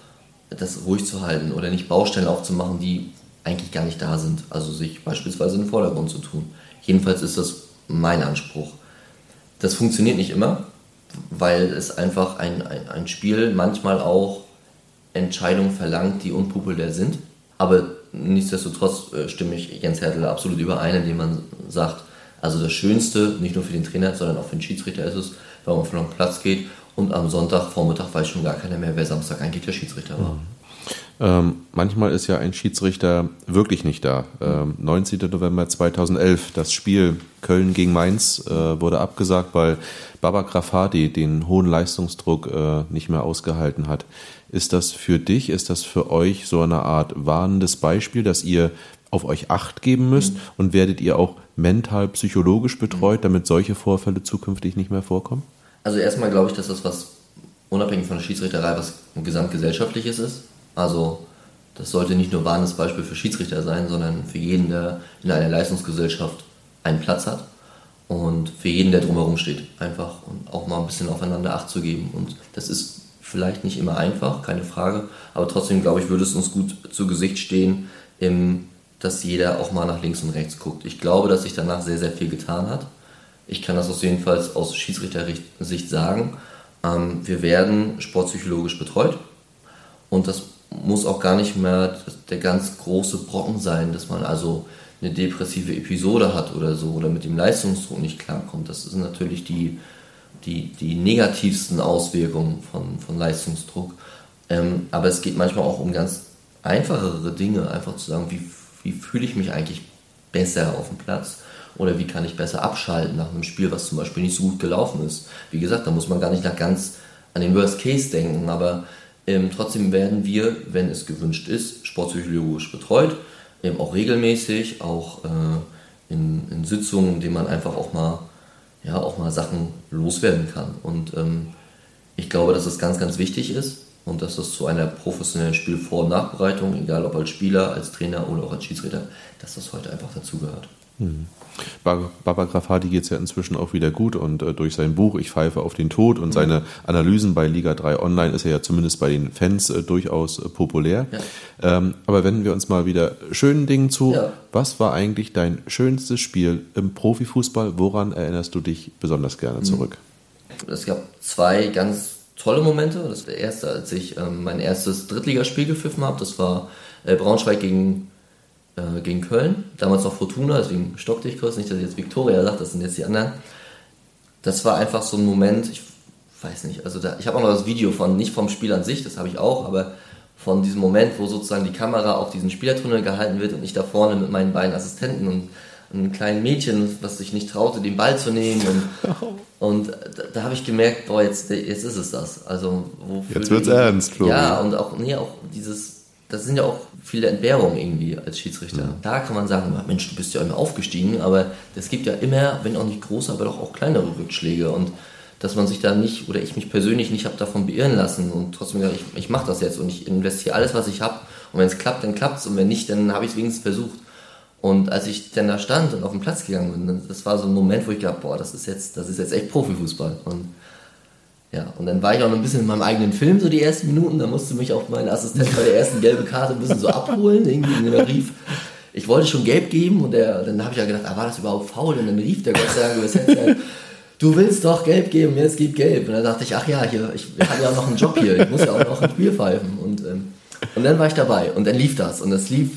das ruhig zu halten oder nicht Baustellen aufzumachen, die eigentlich gar nicht da sind, also sich beispielsweise in den Vordergrund zu tun. Jedenfalls ist das mein Anspruch. Das funktioniert nicht immer, weil es einfach ein, ein, ein Spiel manchmal auch Entscheidungen verlangt, die unpopulär sind. Aber nichtsdestotrotz äh, stimme ich Jens Hertel absolut überein, indem man sagt, also das Schönste, nicht nur für den Trainer, sondern auch für den Schiedsrichter ist es, wenn man von einem Platz geht und am Sonntagvormittag weiß schon gar keiner mehr, wer Samstag eigentlich der Schiedsrichter war. Mhm. Ähm, manchmal ist ja ein Schiedsrichter wirklich nicht da. Ähm, 19. November 2011, das Spiel Köln gegen Mainz äh, wurde abgesagt, weil Baba Grafati den hohen Leistungsdruck äh, nicht mehr ausgehalten hat. Ist das für dich, ist das für euch so eine Art warnendes Beispiel, dass ihr auf euch Acht geben müsst mhm. und werdet ihr auch mental, psychologisch betreut, damit solche Vorfälle zukünftig nicht mehr vorkommen? Also erstmal glaube ich, dass das was unabhängig von der Schiedsrichterei was gesamtgesellschaftliches ist. Also das sollte nicht nur warnendes Beispiel für Schiedsrichter sein, sondern für jeden, der in einer Leistungsgesellschaft einen Platz hat und für jeden, der drumherum steht. Einfach und auch mal ein bisschen aufeinander Acht zu geben. Und das ist vielleicht nicht immer einfach, keine Frage, aber trotzdem glaube ich, würde es uns gut zu Gesicht stehen, dass jeder auch mal nach links und rechts guckt. Ich glaube, dass sich danach sehr, sehr viel getan hat. Ich kann das aus jedenfalls aus Schiedsrichtersicht sagen. Ähm, wir werden sportpsychologisch betreut und das muss auch gar nicht mehr der ganz große Brocken sein, dass man also eine depressive Episode hat oder so oder mit dem Leistungsdruck nicht klarkommt. Das sind natürlich die, die, die negativsten Auswirkungen von, von Leistungsdruck. Ähm, aber es geht manchmal auch um ganz einfachere Dinge, einfach zu sagen, wie, wie fühle ich mich eigentlich besser auf dem Platz oder wie kann ich besser abschalten nach einem Spiel, was zum Beispiel nicht so gut gelaufen ist. Wie gesagt, da muss man gar nicht nach ganz an den Worst Case denken, aber ähm, trotzdem werden wir, wenn es gewünscht ist, sportpsychologisch betreut, eben auch regelmäßig, auch äh, in, in, Sitzungen, in denen man einfach auch mal, ja, auch mal Sachen loswerden kann. Und ähm, ich glaube, dass das ganz, ganz wichtig ist. und dass das zu einer professionellen Spielvor- und Nachbereitung, egal ob als Spieler, als Trainer oder auch als Schiedsrichter, dass das heute einfach dazugehört. Mhm. Baba Grafati geht es ja inzwischen auch wieder gut und äh, durch sein Buch Ich pfeife auf den Tod und mhm. seine Analysen bei Liga 3 Online ist er ja zumindest bei den Fans äh, durchaus äh, populär. Ja. Ähm, aber wenden wir uns mal wieder schönen Dingen zu. Ja. Was war eigentlich dein schönstes Spiel im Profifußball? Woran erinnerst du dich besonders gerne zurück? Es gab zwei ganz tolle Momente. Das war der erste, als ich ähm, mein erstes Drittligaspiel gepfiffen habe. Das war äh, Braunschweig gegen äh, gegen Köln, damals noch Fortuna, deswegen stockte ich kurz, nicht, dass ich jetzt Viktoria sagt, das sind jetzt die anderen. Das war einfach so ein Moment, ich weiß nicht, also da, ich habe auch noch das Video von, nicht vom Spiel an sich, das habe ich auch, aber von diesem Moment, wo sozusagen die Kamera auf diesen Spielertunnel gehalten wird und ich da vorne mit meinen beiden Assistenten und einem kleinen Mädchen, was sich nicht traute, den Ball zu nehmen. Und, und da, da habe ich gemerkt, boah, jetzt, jetzt ist es das. Also, jetzt wird's ernst, Flo. Ja, und auch, nee, auch dieses das sind ja auch viele Entbehrungen irgendwie als Schiedsrichter. Mhm. Da kann man sagen, Mensch, du bist ja immer aufgestiegen, aber es gibt ja immer, wenn auch nicht große, aber doch auch kleinere Rückschläge und dass man sich da nicht, oder ich mich persönlich nicht habe davon beirren lassen und trotzdem gesagt, ich, ich mache das jetzt und ich investiere alles, was ich habe und wenn es klappt, dann klappt es und wenn nicht, dann habe ich es wenigstens versucht. Und als ich dann da stand und auf den Platz gegangen bin, das war so ein Moment, wo ich gedacht, boah, das ist jetzt, das ist jetzt echt Profifußball. Und ja, und dann war ich auch noch ein bisschen in meinem eigenen Film, so die ersten Minuten. Da musste mich auch mein Assistent bei der ersten gelben Karte ein bisschen so abholen. Irgendwie, und er rief, ich wollte schon gelb geben und der, dann habe ich ja gedacht, ah, war das überhaupt faul? Und dann rief der Gott sei Dank über das du willst doch gelb geben, jetzt gib gelb. Und dann dachte ich, ach ja, hier, ich habe ja noch einen Job hier, ich muss ja auch noch ein Spiel pfeifen. Und, ähm, und dann war ich dabei und dann lief das. Und es lief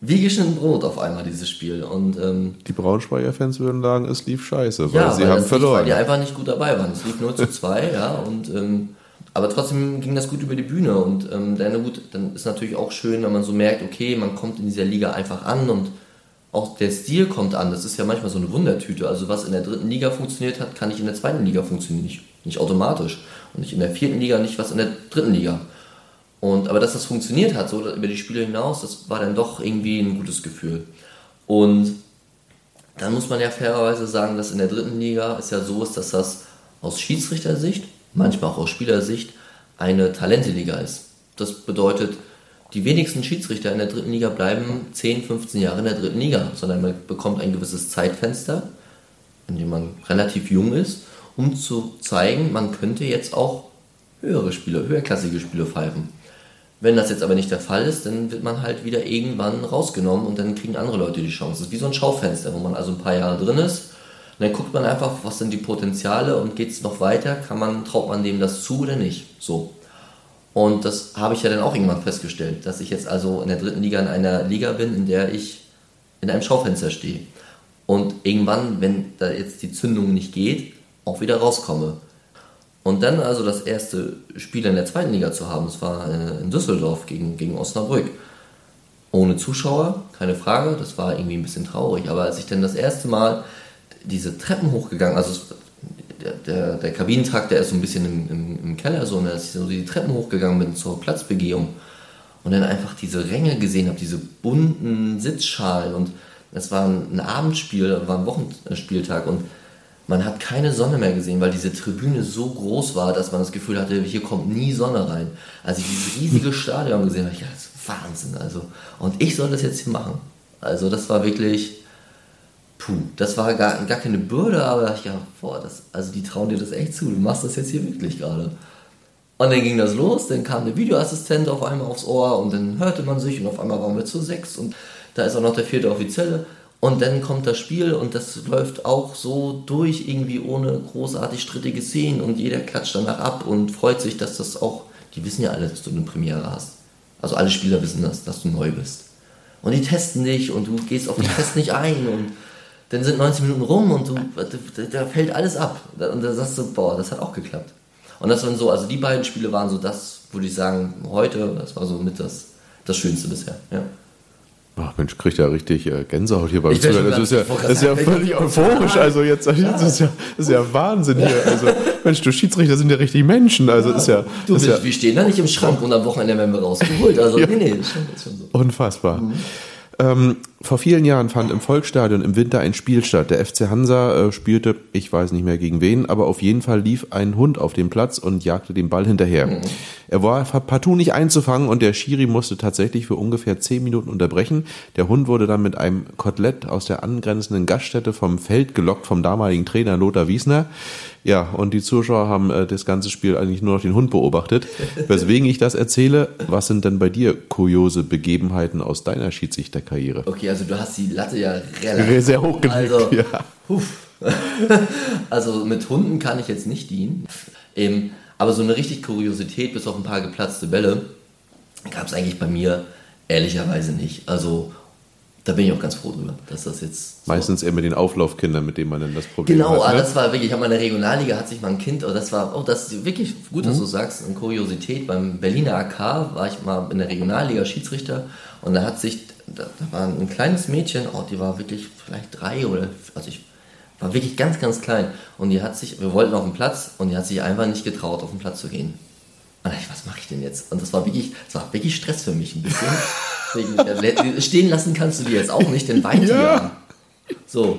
wie geschnitten Brot auf einmal dieses Spiel. Und, ähm, die Braunschweiger Fans würden sagen, es lief scheiße, weil ja, sie weil haben verloren. Lief, weil die einfach nicht gut dabei waren. Es lief nur zu zwei, ja, und ähm, aber trotzdem ging das gut über die Bühne und ähm, dann, gut, dann ist natürlich auch schön, wenn man so merkt, okay, man kommt in dieser Liga einfach an und auch der Stil kommt an. Das ist ja manchmal so eine Wundertüte. Also was in der dritten Liga funktioniert hat, kann nicht in der zweiten Liga funktionieren, nicht, nicht automatisch. Und nicht in der vierten Liga, nicht was in der dritten Liga. Und, aber dass das funktioniert hat, so über die Spiele hinaus, das war dann doch irgendwie ein gutes Gefühl. Und dann muss man ja fairerweise sagen, dass in der dritten Liga es ja so ist, dass das aus Schiedsrichtersicht, manchmal auch aus Spielersicht, eine Talenteliga ist. Das bedeutet, die wenigsten Schiedsrichter in der dritten Liga bleiben 10, 15 Jahre in der dritten Liga, sondern man bekommt ein gewisses Zeitfenster, in dem man relativ jung ist, um zu zeigen, man könnte jetzt auch höhere Spiele, höherklassige Spiele pfeifen. Wenn das jetzt aber nicht der Fall ist, dann wird man halt wieder irgendwann rausgenommen und dann kriegen andere Leute die Chance. Das ist wie so ein Schaufenster, wo man also ein paar Jahre drin ist. Und dann guckt man einfach, was sind die Potenziale und geht es noch weiter? Kann man, traut man dem das zu oder nicht? So. Und das habe ich ja dann auch irgendwann festgestellt, dass ich jetzt also in der dritten Liga in einer Liga bin, in der ich in einem Schaufenster stehe. Und irgendwann, wenn da jetzt die Zündung nicht geht, auch wieder rauskomme. Und dann also das erste Spiel in der zweiten Liga zu haben, das war äh, in Düsseldorf gegen, gegen Osnabrück. Ohne Zuschauer, keine Frage, das war irgendwie ein bisschen traurig. Aber als ich dann das erste Mal diese Treppen hochgegangen, also der, der, der Kabinentrakt, der ist so ein bisschen im, im, im Keller, so, und als ich so die Treppen hochgegangen bin zur Platzbegehung und dann einfach diese Ränge gesehen habe, diese bunten Sitzschalen und es war ein, ein Abendspiel, war ein Wochenspieltag und man hat keine Sonne mehr gesehen, weil diese Tribüne so groß war, dass man das Gefühl hatte, hier kommt nie Sonne rein. Als ich dieses riesige Stadion gesehen habe, ich dachte, das ist Wahnsinn. Also, und ich soll das jetzt hier machen. Also das war wirklich, puh, das war gar, gar keine Bürde, aber ich dachte, boah, das, also die trauen dir das echt zu, du machst das jetzt hier wirklich gerade. Und dann ging das los, dann kam der Videoassistent auf einmal aufs Ohr und dann hörte man sich und auf einmal waren wir zu sechs und da ist auch noch der vierte Offizielle und dann kommt das Spiel und das läuft auch so durch, irgendwie ohne großartig strittige Szenen und jeder klatscht danach ab und freut sich, dass das auch, die wissen ja alle, dass du eine Premiere hast. Also alle Spieler wissen das, dass du neu bist. Und die testen dich und du gehst auf den Test nicht ein und dann sind 90 Minuten rum und du, da fällt alles ab. Und da sagst du, boah, das hat auch geklappt. Und das waren so, also die beiden Spiele waren so das, würde ich sagen, heute, das war so mit das, das Schönste bisher, ja. Ach Mensch, kriegt ja richtig äh, Gänsehaut hier beim Zuhören. Das ist ja, das ist ja völlig euphorisch. Also jetzt, das ist ja, das ist ja Wahnsinn hier. Also Mensch, du Schiedsrichter sind ja richtig Menschen. Also ist ja. Du, ist ja, wir stehen da nicht im Schrank und am Wochenende werden wir rausgeholt. Also ja. nee, nee, schon, ist schon so. Unfassbar. Mhm. Ähm, vor vielen Jahren fand im Volksstadion im Winter ein Spiel statt. Der FC Hansa äh, spielte, ich weiß nicht mehr gegen wen, aber auf jeden Fall lief ein Hund auf den Platz und jagte den Ball hinterher. Mhm. Er war partout nicht einzufangen und der Schiri musste tatsächlich für ungefähr zehn Minuten unterbrechen. Der Hund wurde dann mit einem Kotelett aus der angrenzenden Gaststätte vom Feld gelockt vom damaligen Trainer Lothar Wiesner. Ja, und die Zuschauer haben äh, das ganze Spiel eigentlich nur noch den Hund beobachtet. Weswegen ich das erzähle, was sind denn bei dir kuriose Begebenheiten aus deiner Schiedsrichterkarriere? Okay, also du hast die Latte ja relativ sehr hoch gelegt. Also, ja. also mit Hunden kann ich jetzt nicht dienen. Ähm, aber so eine richtig Kuriosität, bis auf ein paar geplatzte Bälle, gab es eigentlich bei mir ehrlicherweise nicht. Also da bin ich auch ganz froh drüber, dass das jetzt. So Meistens eher mit den Auflaufkindern, mit denen man dann das Problem genau, hat. Genau, ne? das war wirklich, ich habe mal in der Regionalliga hat sich mal ein Kind, oh, das war, oh, das ist wirklich gut, dass mhm. du sagst, eine Kuriosität. Beim Berliner AK war ich mal in der Regionalliga Schiedsrichter und da hat sich, da, da war ein kleines Mädchen, oh, die war wirklich vielleicht drei oder, also ich war wirklich ganz, ganz klein und die hat sich, wir wollten auf den Platz und die hat sich einfach nicht getraut, auf den Platz zu gehen. Und ich, was mache ich denn jetzt? Und das war wirklich, das war wirklich Stress für mich ein bisschen. Stehen lassen kannst du die jetzt auch nicht, denn weint ja. So.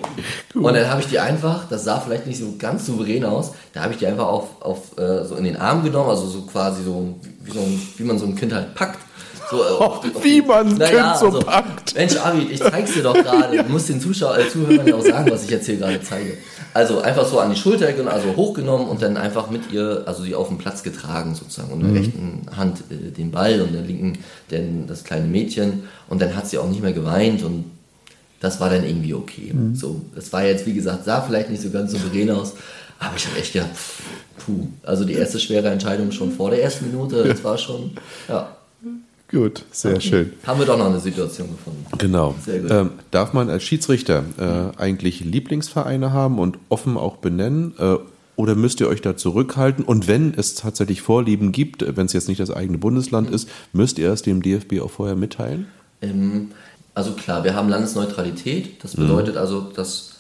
Und dann habe ich die einfach, das sah vielleicht nicht so ganz souverän aus, da habe ich die einfach auf, auf äh, so in den Arm genommen, also so quasi so wie, so ein, wie man so ein Kind halt packt. So, oh, wie man naja, so also, packt. Mensch, Arvid, ich zeig's dir doch gerade. Ja. Du musst den Zuschauer, äh, Zuhörern ja auch sagen, was ich jetzt hier gerade zeige. Also einfach so an die Schulter, also hochgenommen und dann einfach mit ihr, also sie auf den Platz getragen sozusagen. Und in der mhm. rechten Hand äh, den Ball und in der linken den, das kleine Mädchen. Und dann hat sie auch nicht mehr geweint und das war dann irgendwie okay. Mhm. So, das war jetzt, wie gesagt, sah vielleicht nicht so ganz souverän aus, aber ich habe echt gedacht, puh, also die erste schwere Entscheidung schon vor der ersten Minute, das war schon, ja. Gut, sehr okay. schön. Haben wir doch noch eine Situation gefunden. Genau. Ähm, darf man als Schiedsrichter äh, eigentlich Lieblingsvereine haben und offen auch benennen? Äh, oder müsst ihr euch da zurückhalten? Und wenn es tatsächlich Vorlieben gibt, wenn es jetzt nicht das eigene Bundesland mhm. ist, müsst ihr es dem DFB auch vorher mitteilen? Ähm, also klar, wir haben Landesneutralität. Das mhm. bedeutet mhm. also, dass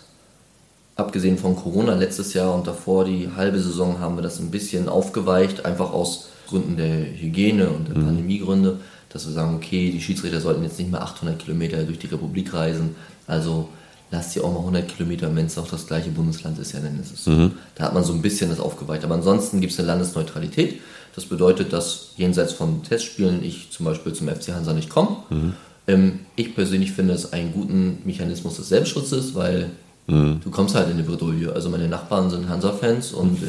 abgesehen von Corona letztes Jahr und davor die halbe Saison haben wir das ein bisschen aufgeweicht, einfach aus Gründen der Hygiene und der mhm. Pandemiegründe dass wir sagen, okay, die Schiedsrichter sollten jetzt nicht mehr 800 Kilometer durch die Republik reisen, also lasst sie auch mal 100 Kilometer, wenn es auch das gleiche Bundesland ist, ja, dann ist es so. Mhm. Da hat man so ein bisschen das aufgeweicht. Aber ansonsten gibt es eine Landesneutralität. Das bedeutet, dass jenseits von Testspielen ich zum Beispiel zum FC Hansa nicht komme. Mhm. Ähm, ich persönlich finde es einen guten Mechanismus des Selbstschutzes, weil mhm. du kommst halt in eine Bredouille. Also meine Nachbarn sind Hansa-Fans und äh,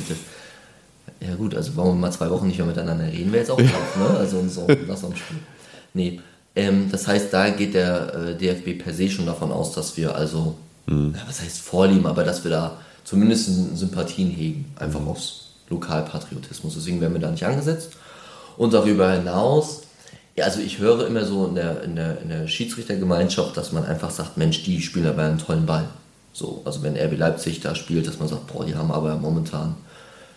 ja gut, also wollen wir mal zwei Wochen nicht mehr miteinander reden, wäre jetzt auch drauf, ne? Also so nach so einem Spiel. Nee. Ähm, das heißt, da geht der äh, DFB per se schon davon aus, dass wir also, mhm. ja, was heißt vorlieben, aber dass wir da zumindest Sympathien hegen, einfach mhm. aus Lokalpatriotismus. Deswegen werden wir da nicht angesetzt. Und darüber hinaus, ja, also ich höre immer so in der, in der, in der Schiedsrichtergemeinschaft, dass man einfach sagt, Mensch, die spielen aber einen tollen Ball. So, also wenn RB Leipzig da spielt, dass man sagt, boah, die haben aber momentan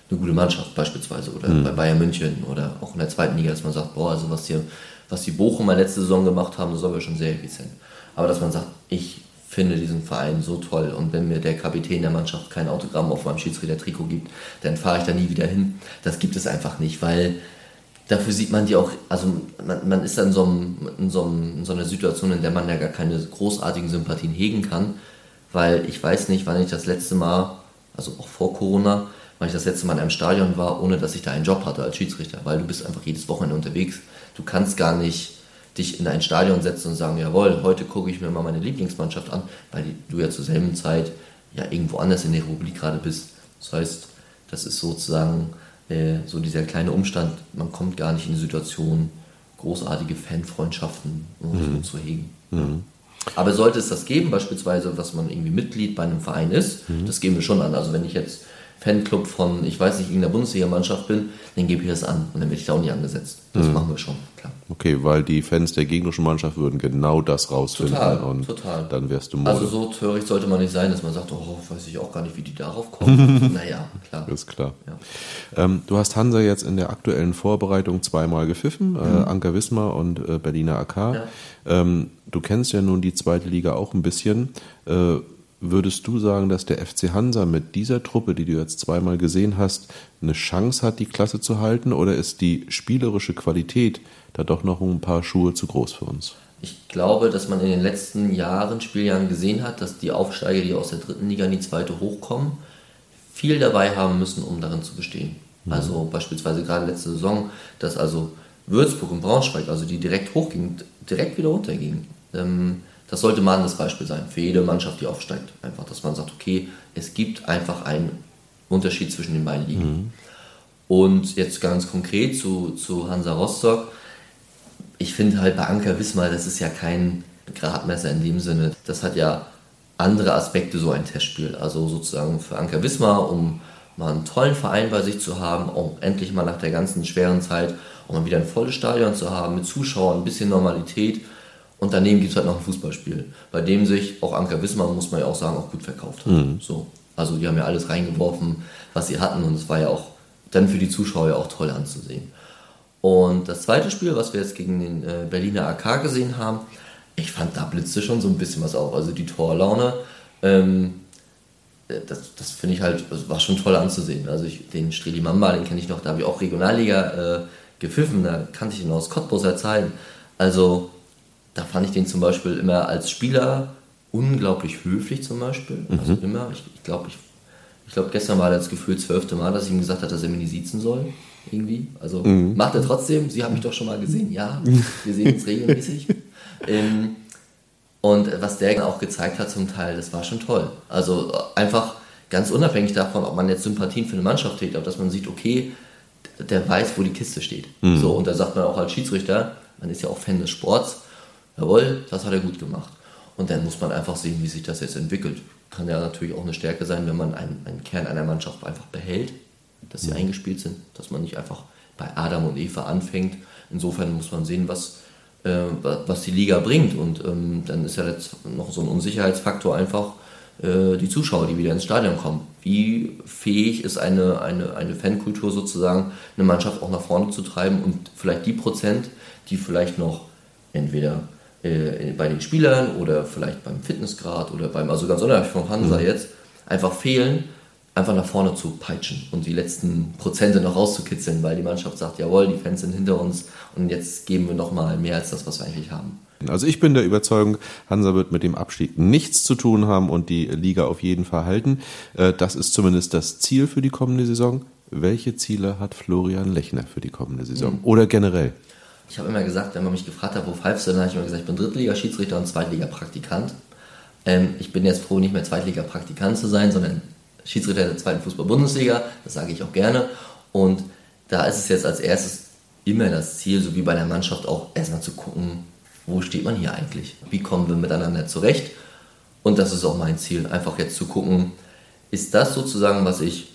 eine gute Mannschaft beispielsweise oder mhm. bei Bayern München oder auch in der zweiten Liga, dass man sagt, boah, also was hier, was die Bochumer letzte Saison gemacht haben, das war aber schon sehr effizient. Aber dass man sagt, ich finde diesen Verein so toll und wenn mir der Kapitän der Mannschaft kein Autogramm auf meinem Schiedsrichter-Trikot gibt, dann fahre ich da nie wieder hin. Das gibt es einfach nicht, weil dafür sieht man die auch, also man, man ist dann in so, einem, in, so einem, in so einer Situation, in der man ja gar keine großartigen Sympathien hegen kann, weil ich weiß nicht, wann ich das letzte Mal, also auch vor Corona, weil ich das letzte Mal in einem Stadion war, ohne dass ich da einen Job hatte als Schiedsrichter, weil du bist einfach jedes Wochenende unterwegs. Du kannst gar nicht dich in ein Stadion setzen und sagen, jawohl, heute gucke ich mir mal meine Lieblingsmannschaft an, weil du ja zur selben Zeit ja irgendwo anders in der Republik gerade bist. Das heißt, das ist sozusagen äh, so dieser kleine Umstand, man kommt gar nicht in die Situation, großartige Fanfreundschaften mhm. so zu hegen. Mhm. Aber sollte es das geben, beispielsweise, dass man irgendwie Mitglied bei einem Verein ist, mhm. das geben wir schon an. Also wenn ich jetzt Fanclub von, ich weiß nicht, irgendeiner Bundesliga-Mannschaft bin, dann gebe ich das an und dann werde ich da auch nicht angesetzt. Das mhm. machen wir schon, klar. Okay, weil die Fans der gegnerischen Mannschaft würden genau das rausfinden. Total, und total. Dann wärst du Mode. Also so töricht sollte man nicht sein, dass man sagt, oh, weiß ich auch gar nicht, wie die darauf kommen. naja, klar. Ist klar. Ja. Ähm, du hast Hansa jetzt in der aktuellen Vorbereitung zweimal gepfiffen, äh, mhm. äh, Anker Wismar und äh, Berliner AK. Ja. Ähm, du kennst ja nun die zweite Liga auch ein bisschen. Äh, Würdest du sagen, dass der FC Hansa mit dieser Truppe, die du jetzt zweimal gesehen hast, eine Chance hat, die Klasse zu halten? Oder ist die spielerische Qualität da doch noch ein paar Schuhe zu groß für uns? ich glaube, dass man in den letzten Jahren, Spieljahren gesehen hat, dass die Aufsteiger, die aus der dritten Liga in die zweite hochkommen, viel dabei haben müssen, um darin zu bestehen. Mhm. Also beispielsweise gerade letzte Saison, dass also Würzburg und Braunschweig, also die direkt hochgingen, direkt wieder runtergingen. Ähm, das sollte mal das Beispiel sein für jede Mannschaft, die aufsteigt. Einfach, dass man sagt, okay, es gibt einfach einen Unterschied zwischen den beiden Ligen. Mhm. Und jetzt ganz konkret zu, zu Hansa Rostock. Ich finde halt bei Anker Wismar, das ist ja kein Gradmesser in dem Sinne. Das hat ja andere Aspekte, so ein Testspiel. Also sozusagen für Anker Wismar, um mal einen tollen Verein bei sich zu haben, um endlich mal nach der ganzen schweren Zeit, um mal wieder ein volles Stadion zu haben, mit Zuschauern, ein bisschen Normalität. Und daneben gibt es halt noch ein Fußballspiel, bei dem sich auch Anker Wismar, muss man ja auch sagen, auch gut verkauft hat. Mhm. So. Also die haben ja alles reingeworfen, was sie hatten und es war ja auch dann für die Zuschauer auch toll anzusehen. Und das zweite Spiel, was wir jetzt gegen den äh, Berliner AK gesehen haben, ich fand, da blitzte schon so ein bisschen was auf. Also die Torlaune, ähm, äh, das, das finde ich halt, das war schon toll anzusehen. Also ich, den Streli Mamba, den kenne ich noch, da habe ich auch Regionalliga äh, gepfiffen, da kannte ich ihn aus Cottbuser Zeiten. Also da fand ich den zum Beispiel immer als Spieler unglaublich höflich zum Beispiel. Also mhm. immer, ich, ich glaube, ich, ich glaube, gestern war das Gefühl zwölfte Mal, dass ich ihm gesagt habe, dass er mir nicht siezen soll. Irgendwie. Also mhm. macht er trotzdem, Sie haben mich doch schon mal gesehen. Ja, wir sehen uns regelmäßig. ähm, und was der auch gezeigt hat zum Teil, das war schon toll. Also einfach ganz unabhängig davon, ob man jetzt Sympathien für eine Mannschaft trägt, aber dass man sieht, okay, der weiß, wo die Kiste steht. Mhm. So, und da sagt man auch als Schiedsrichter, man ist ja auch Fan des Sports, jawohl, das hat er gut gemacht. Und dann muss man einfach sehen, wie sich das jetzt entwickelt. Kann ja natürlich auch eine Stärke sein, wenn man einen, einen Kern einer Mannschaft einfach behält, dass sie mhm. eingespielt sind, dass man nicht einfach bei Adam und Eva anfängt. Insofern muss man sehen, was, äh, was die Liga bringt. Und ähm, dann ist ja jetzt noch so ein Unsicherheitsfaktor einfach äh, die Zuschauer, die wieder ins Stadion kommen. Wie fähig ist eine, eine, eine Fankultur sozusagen, eine Mannschaft auch nach vorne zu treiben und vielleicht die Prozent, die vielleicht noch entweder äh, bei den Spielern oder vielleicht beim Fitnessgrad oder beim, also ganz unabhängig von Hansa mhm. jetzt, einfach fehlen, einfach nach vorne zu peitschen und die letzten Prozente noch rauszukitzeln, weil die Mannschaft sagt, jawohl, die Fans sind hinter uns und jetzt geben wir nochmal mehr als das, was wir eigentlich haben. Also ich bin der Überzeugung, Hansa wird mit dem Abstieg nichts zu tun haben und die Liga auf jeden Fall halten. Äh, das ist zumindest das Ziel für die kommende Saison. Welche Ziele hat Florian Lechner für die kommende Saison mhm. oder generell? Ich habe immer gesagt, wenn man mich gefragt hat, wo pfeifst du, dann habe ich immer gesagt, ich bin Drittliga-Schiedsrichter und Zweitliga-Praktikant. Ähm, ich bin jetzt froh, nicht mehr Zweitliga-Praktikant zu sein, sondern Schiedsrichter der zweiten Fußball-Bundesliga. Das sage ich auch gerne. Und da ist es jetzt als erstes immer das Ziel, so wie bei der Mannschaft auch, erstmal zu gucken, wo steht man hier eigentlich? Wie kommen wir miteinander zurecht? Und das ist auch mein Ziel, einfach jetzt zu gucken, ist das sozusagen, was ich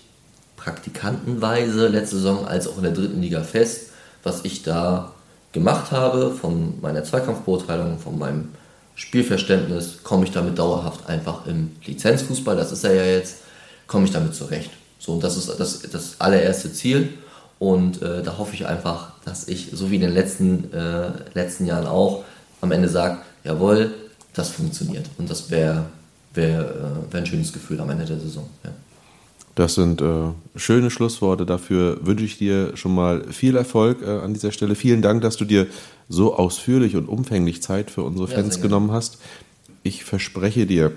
praktikantenweise letzte Saison als auch in der dritten Liga fest, was ich da gemacht habe, von meiner Zweikampfbeurteilung, von meinem Spielverständnis, komme ich damit dauerhaft einfach im Lizenzfußball, das ist er ja jetzt, komme ich damit zurecht. So, und das ist das, das allererste Ziel. Und äh, da hoffe ich einfach, dass ich, so wie in den letzten, äh, letzten Jahren auch, am Ende sage, jawohl, das funktioniert. Und das wäre wär, äh, wär ein schönes Gefühl am Ende der Saison. Ja. Das sind äh, schöne Schlussworte. Dafür wünsche ich dir schon mal viel Erfolg äh, an dieser Stelle. Vielen Dank, dass du dir so ausführlich und umfänglich Zeit für unsere Fans ja, genommen hast. Ich verspreche dir,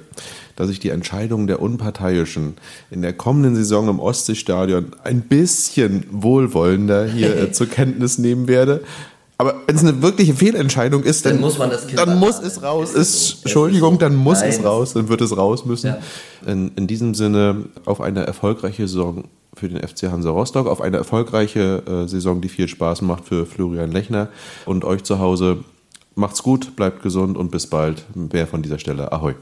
dass ich die Entscheidung der Unparteiischen in der kommenden Saison im Ostseestadion ein bisschen wohlwollender hier äh, zur Kenntnis nehmen werde. Aber wenn es eine wirkliche Fehlentscheidung ist, dann, dann muss man das Kind Dann muss es raus. Ist. Entschuldigung, dann muss Nein. es raus. Dann wird es raus müssen. Ja. In, in diesem Sinne auf eine erfolgreiche Saison für den FC Hansa Rostock, auf eine erfolgreiche äh, Saison, die viel Spaß macht für Florian Lechner und euch zu Hause. Macht's gut, bleibt gesund und bis bald. Mehr von dieser Stelle. Ahoi.